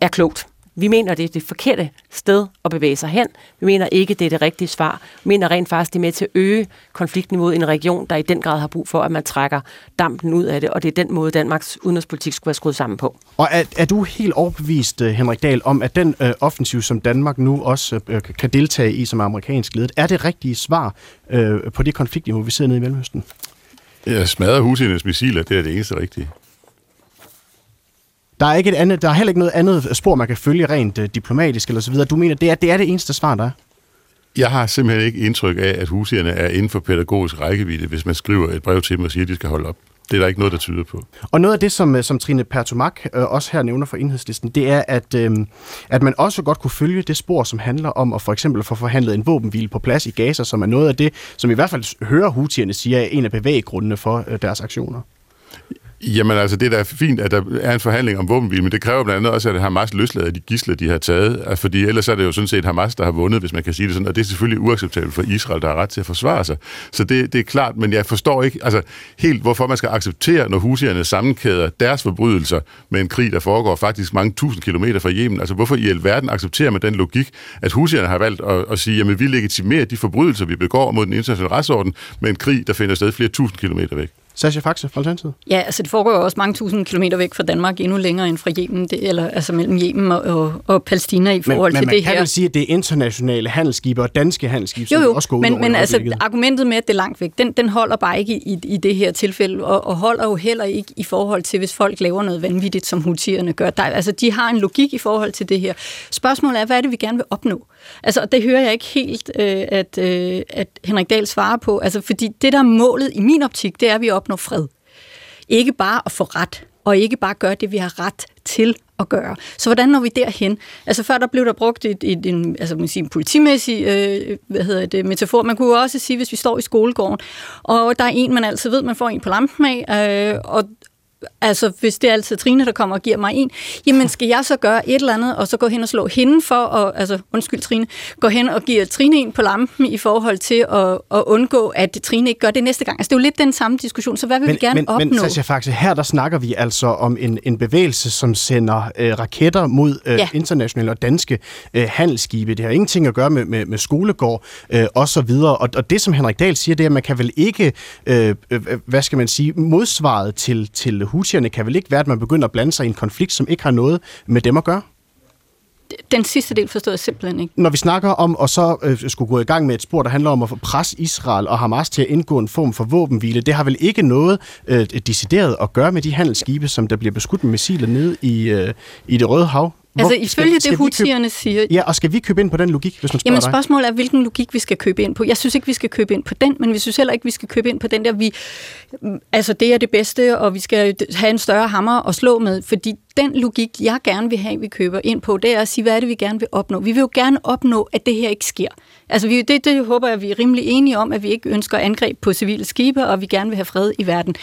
er klogt. Vi mener, det er det forkerte sted at bevæge sig hen. Vi mener ikke, det er det rigtige svar. Vi mener rent faktisk, det er med til at øge konfliktniveauet i en region, der i den grad har brug for, at man trækker dampen ud af det, og det er den måde, Danmarks udenrigspolitik skulle være skruet sammen på. Og er, er du helt overbevist, øh, Henrik Dahl, om, at den øh, offensiv, som Danmark nu også øh, kan deltage i som amerikansk ledet, er det rigtige svar øh, på det konfliktniveau, vi sidder nede i Mellemøsten? Jeg smadrer husiernes missiler, det er det eneste rigtige. Der er, ikke et andet, der er heller ikke noget andet spor, man kan følge rent uh, diplomatisk eller så videre. Du mener, det er, det er det eneste svar, der er? Jeg har simpelthen ikke indtryk af, at husierne er inden for pædagogisk rækkevidde, hvis man skriver et brev til dem og siger, at de skal holde op. Det er der ikke noget, der tyder på. Og noget af det, som, som Trine Pertumak øh, også her nævner for enhedslisten, det er, at, øh, at man også godt kunne følge det spor, som handler om at for eksempel få forhandlet en våbenhvile på plads i Gaza, som er noget af det, som i hvert fald hører hutierne siger, er en af bevæggrundene for øh, deres aktioner. Jamen altså, det er da fint, at der er en forhandling om våbenhvile, men det kræver blandt andet også, at Hamas løslader de gisler, de har taget. Altså, fordi ellers er det jo sådan set Hamas, der har vundet, hvis man kan sige det sådan, og det er selvfølgelig uacceptabelt for Israel, der har ret til at forsvare sig. Så det, det er klart, men jeg forstår ikke altså, helt, hvorfor man skal acceptere, når husierne sammenkæder deres forbrydelser med en krig, der foregår faktisk mange tusind kilometer fra Yemen. Altså, hvorfor i alverden accepterer man den logik, at husierne har valgt at, at sige, jamen vi legitimerer de forbrydelser, vi begår mod den internationale retsorden, med en krig, der finder sted flere tusind kilometer væk. Sascha Faxe fra Alternativet. Ja, altså det foregår også mange tusind kilometer væk fra Danmark, endnu længere end fra Yemen, det, eller altså mellem Yemen og, og, og Palæstina i forhold men, til men det her. man kan sige, at det er internationale handelsskibe og danske handelsskibe, jo, jo, som også går ud men, over men altså argumentet med, at det er langt væk, den, den holder bare ikke i, i det her tilfælde, og, og holder jo heller ikke i forhold til, hvis folk laver noget vanvittigt, som hutierne gør. Der, altså de har en logik i forhold til det her. Spørgsmålet er, hvad er det, vi gerne vil opnå? Altså, det hører jeg ikke helt, øh, at, øh, at Henrik Dahl svarer på. Altså, fordi det, der er målet i min optik, det er, at vi opnår fred. Ikke bare at få ret, og ikke bare gøre det, vi har ret til at gøre. Så hvordan når vi derhen? Altså før der blev der brugt et, et, en, altså man siger, en politimæssig øh, hvad hedder det, metafor. Man kunne jo også sige, hvis vi står i skolegården, og der er en, man altid ved, man får en på lampen af, øh, og, Altså, hvis det er altid Trine, der kommer og giver mig en, jamen skal jeg så gøre et eller andet, og så gå hen og slå hende for, at, altså undskyld Trine, gå hen og give Trine en på lampen i forhold til at, at undgå, at Trine ikke gør det næste gang. Altså, det er jo lidt den samme diskussion, så hvad vil men, vi gerne men, opnå? Men Sascha Faxe, her der snakker vi altså om en, en bevægelse, som sender øh, raketter mod øh, Ja. internationale og danske øh, handelsskibe. Det har ingenting at gøre med, med, med skolegård øh, og så videre. Og, og det, som Henrik Dahl siger, det er, at man kan vel ikke, øh, øh, hvad skal man sige, modsvaret til, til hutierne kan vel ikke være, at man begynder at blande sig i en konflikt, som ikke har noget med dem at gøre? Den sidste del forstår jeg simpelthen ikke. Når vi snakker om at så øh, skulle gå i gang med et spor, der handler om at få pres Israel og Hamas til at indgå en form for våbenhvile, det har vel ikke noget øh, decideret at gøre med de handelsskibe, som der bliver beskudt med missiler nede i, øh, i det Røde Hav? Hvor- Altså ifølge det, vi købe, hutierne siger, Ja, og skal vi købe ind på den logik, hvis man spørger Jamen spørgsmålet er, hvilken logik vi skal købe ind på. Jeg synes ikke, vi skal købe ind på den, men vi synes heller ikke, vi skal købe ind på den der, vi, altså det er det bedste, og vi skal have en større hammer at slå med, fordi den logik, jeg gerne vil have, vi køber ind på, det er at sige, hvad er det, vi gerne vil opnå. Vi vil jo gerne opnå, at det her ikke sker. Altså vi, det, det håber jeg, vi er rimelig enige om, at vi ikke ønsker angreb på civile skibe, og vi gerne vil have fred i verden.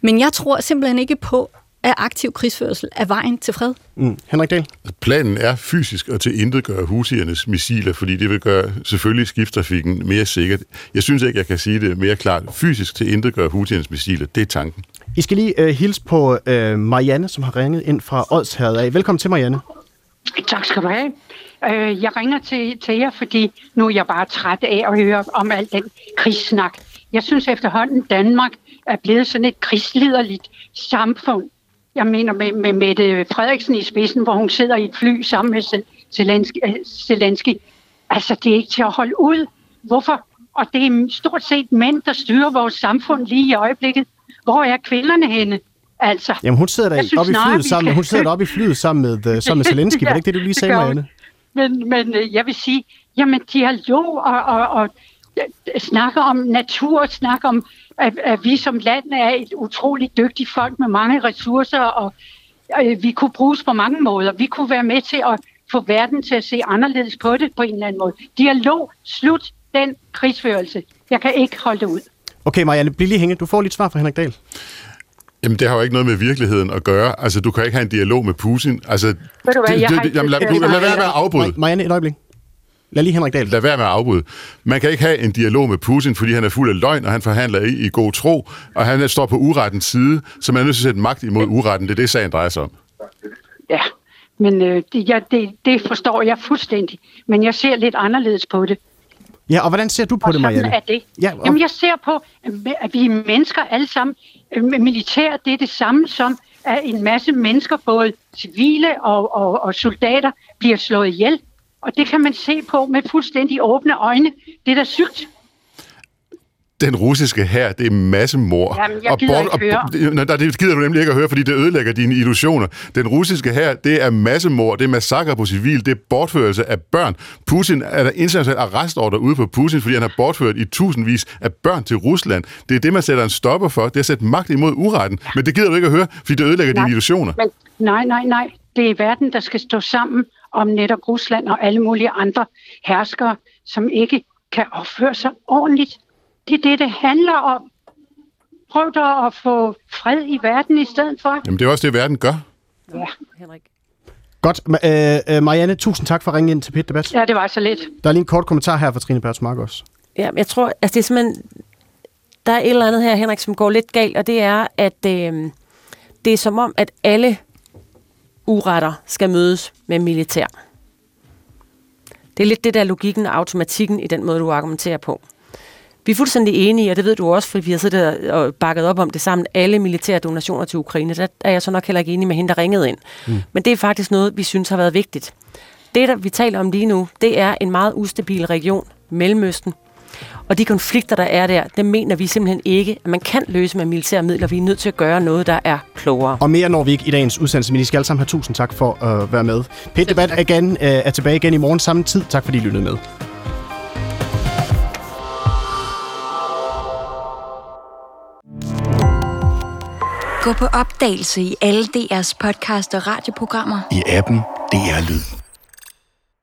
Men jeg tror simpelthen ikke på, at aktiv krigsførsel er vejen til fred. Mm. Henrik Dahl? Planen er fysisk at tilintetgøre husiernes missiler, fordi det vil gøre selvfølgelig skibstrafikken mere sikkert. Jeg synes ikke, jeg kan sige det mere klart. Fysisk tilintetgøre husiernes missiler, det er tanken. I skal lige uh, hilse på uh, Marianne, som har ringet ind fra Odsherred af. Velkommen til, Marianne. Tak skal du have. Øh, jeg ringer til, til jer, fordi nu er jeg bare træt af at høre om al den krigssnak. Jeg synes efterhånden, Danmark er blevet sådan et krigsliderligt samfund. Jeg mener med, med Mette Frederiksen i spidsen, hvor hun sidder i et fly sammen med Zelensky. Øh, Zelensky. Altså, det er ikke til at holde ud. Hvorfor? Og det er stort set mænd, der styrer vores samfund lige i øjeblikket. Hvor er kvinderne henne? Altså, Jamen, hun sidder der oppe i flyet sammen, hun sidder oppe i flyet sammen med, uh, sammen med (laughs) Zelensky. ja, var det ikke det, du lige sagde, Marianne? Men, men øh, jeg vil sige, jamen dialog og, og, og snakke om natur, snakke om, at, at vi som land er et utroligt dygtigt folk med mange ressourcer, og øh, vi kunne bruges på mange måder. Vi kunne være med til at få verden til at se anderledes på det på en eller anden måde. Dialog, slut den krigsførelse. Jeg kan ikke holde det ud. Okay, Marianne, bliv lige hængende. Du får lidt svar fra Henrik Dahl. Jamen, det har jo ikke noget med virkeligheden at gøre. Altså, du kan ikke have en dialog med Putin. Altså, Ved du hvad, jeg det, det, jamen, lad, lad, lad være med at afbryde. Marianne, et øjeblik. Lad lige Henrik Dahl. Lad være med at afbryde. Man kan ikke have en dialog med Putin, fordi han er fuld af løgn, og han forhandler i, i god tro, og han står på urettens side, så man er nødt til at sætte magt imod uretten. Det er det, sagen drejer sig om. Ja, men øh, det, ja, det, det forstår jeg fuldstændig. Men jeg ser lidt anderledes på det. Ja, og hvordan ser du på og det, sådan Marianne? er det. Ja, og- Jamen, jeg ser på, at vi er mennesker alle sammen. Øh, Militær, det er det samme som, at en masse mennesker, både civile og, og, og soldater, bliver slået ihjel. Og det kan man se på med fuldstændig åbne øjne. Det er da sygt. Den russiske her, det er massemord. Jamen, jeg gider ikke høre. Og, nej, det gider du nemlig ikke at høre, fordi det ødelægger dine illusioner. Den russiske her, det er massemord, det er massakre på civil, det er bortførelse af børn. Putin er der international arrestordre ude på Putin, fordi han har bortført i tusindvis af børn til Rusland. Det er det, man sætter en stopper for. Det er at sætte magt imod uretten. Men det gider du ikke at høre, fordi det ødelægger Nej, dine illusioner. Men nej, nej, nej. Det er verden, der skal stå sammen om netop Rusland og alle mulige andre herskere, som ikke kan opføre sig ordentligt. Det er det, det handler om. Prøv da at få fred i verden i stedet for. Jamen, det er også det, verden gør. Ja, Henrik. Godt. Øh, øh, Marianne, tusind tak for at ringe ind til Pit Debat. ja det var så lidt. Der er lige en kort kommentar her fra Trine Berts Mark også. Ja, jeg tror, altså det er simpelthen, der er et eller andet her, Henrik, som går lidt galt, og det er, at øh, det er som om, at alle uretter skal mødes med militær. Det er lidt det der logikken og automatikken i den måde, du argumenterer på. Vi er fuldstændig enige, og det ved du også, fordi vi har siddet og bakket op om det sammen, alle militære donationer til Ukraine. Der er jeg så nok heller ikke enig med hende, der ringede ind. Mm. Men det er faktisk noget, vi synes har været vigtigt. Det, der vi taler om lige nu, det er en meget ustabil region, Mellemøsten. Og de konflikter, der er der, dem mener vi simpelthen ikke, at man kan løse med militære midler. Vi er nødt til at gøre noget, der er klogere. Og mere når vi ikke i dagens udsendelse, men I skal alle sammen have tusind tak for at være med. Pit Debat er, igen, øh, er tilbage igen i morgen samme tid. Tak fordi I lyttede med. Gå på opdagelse i alle DR's podcast og radioprogrammer. I appen DR Lyd.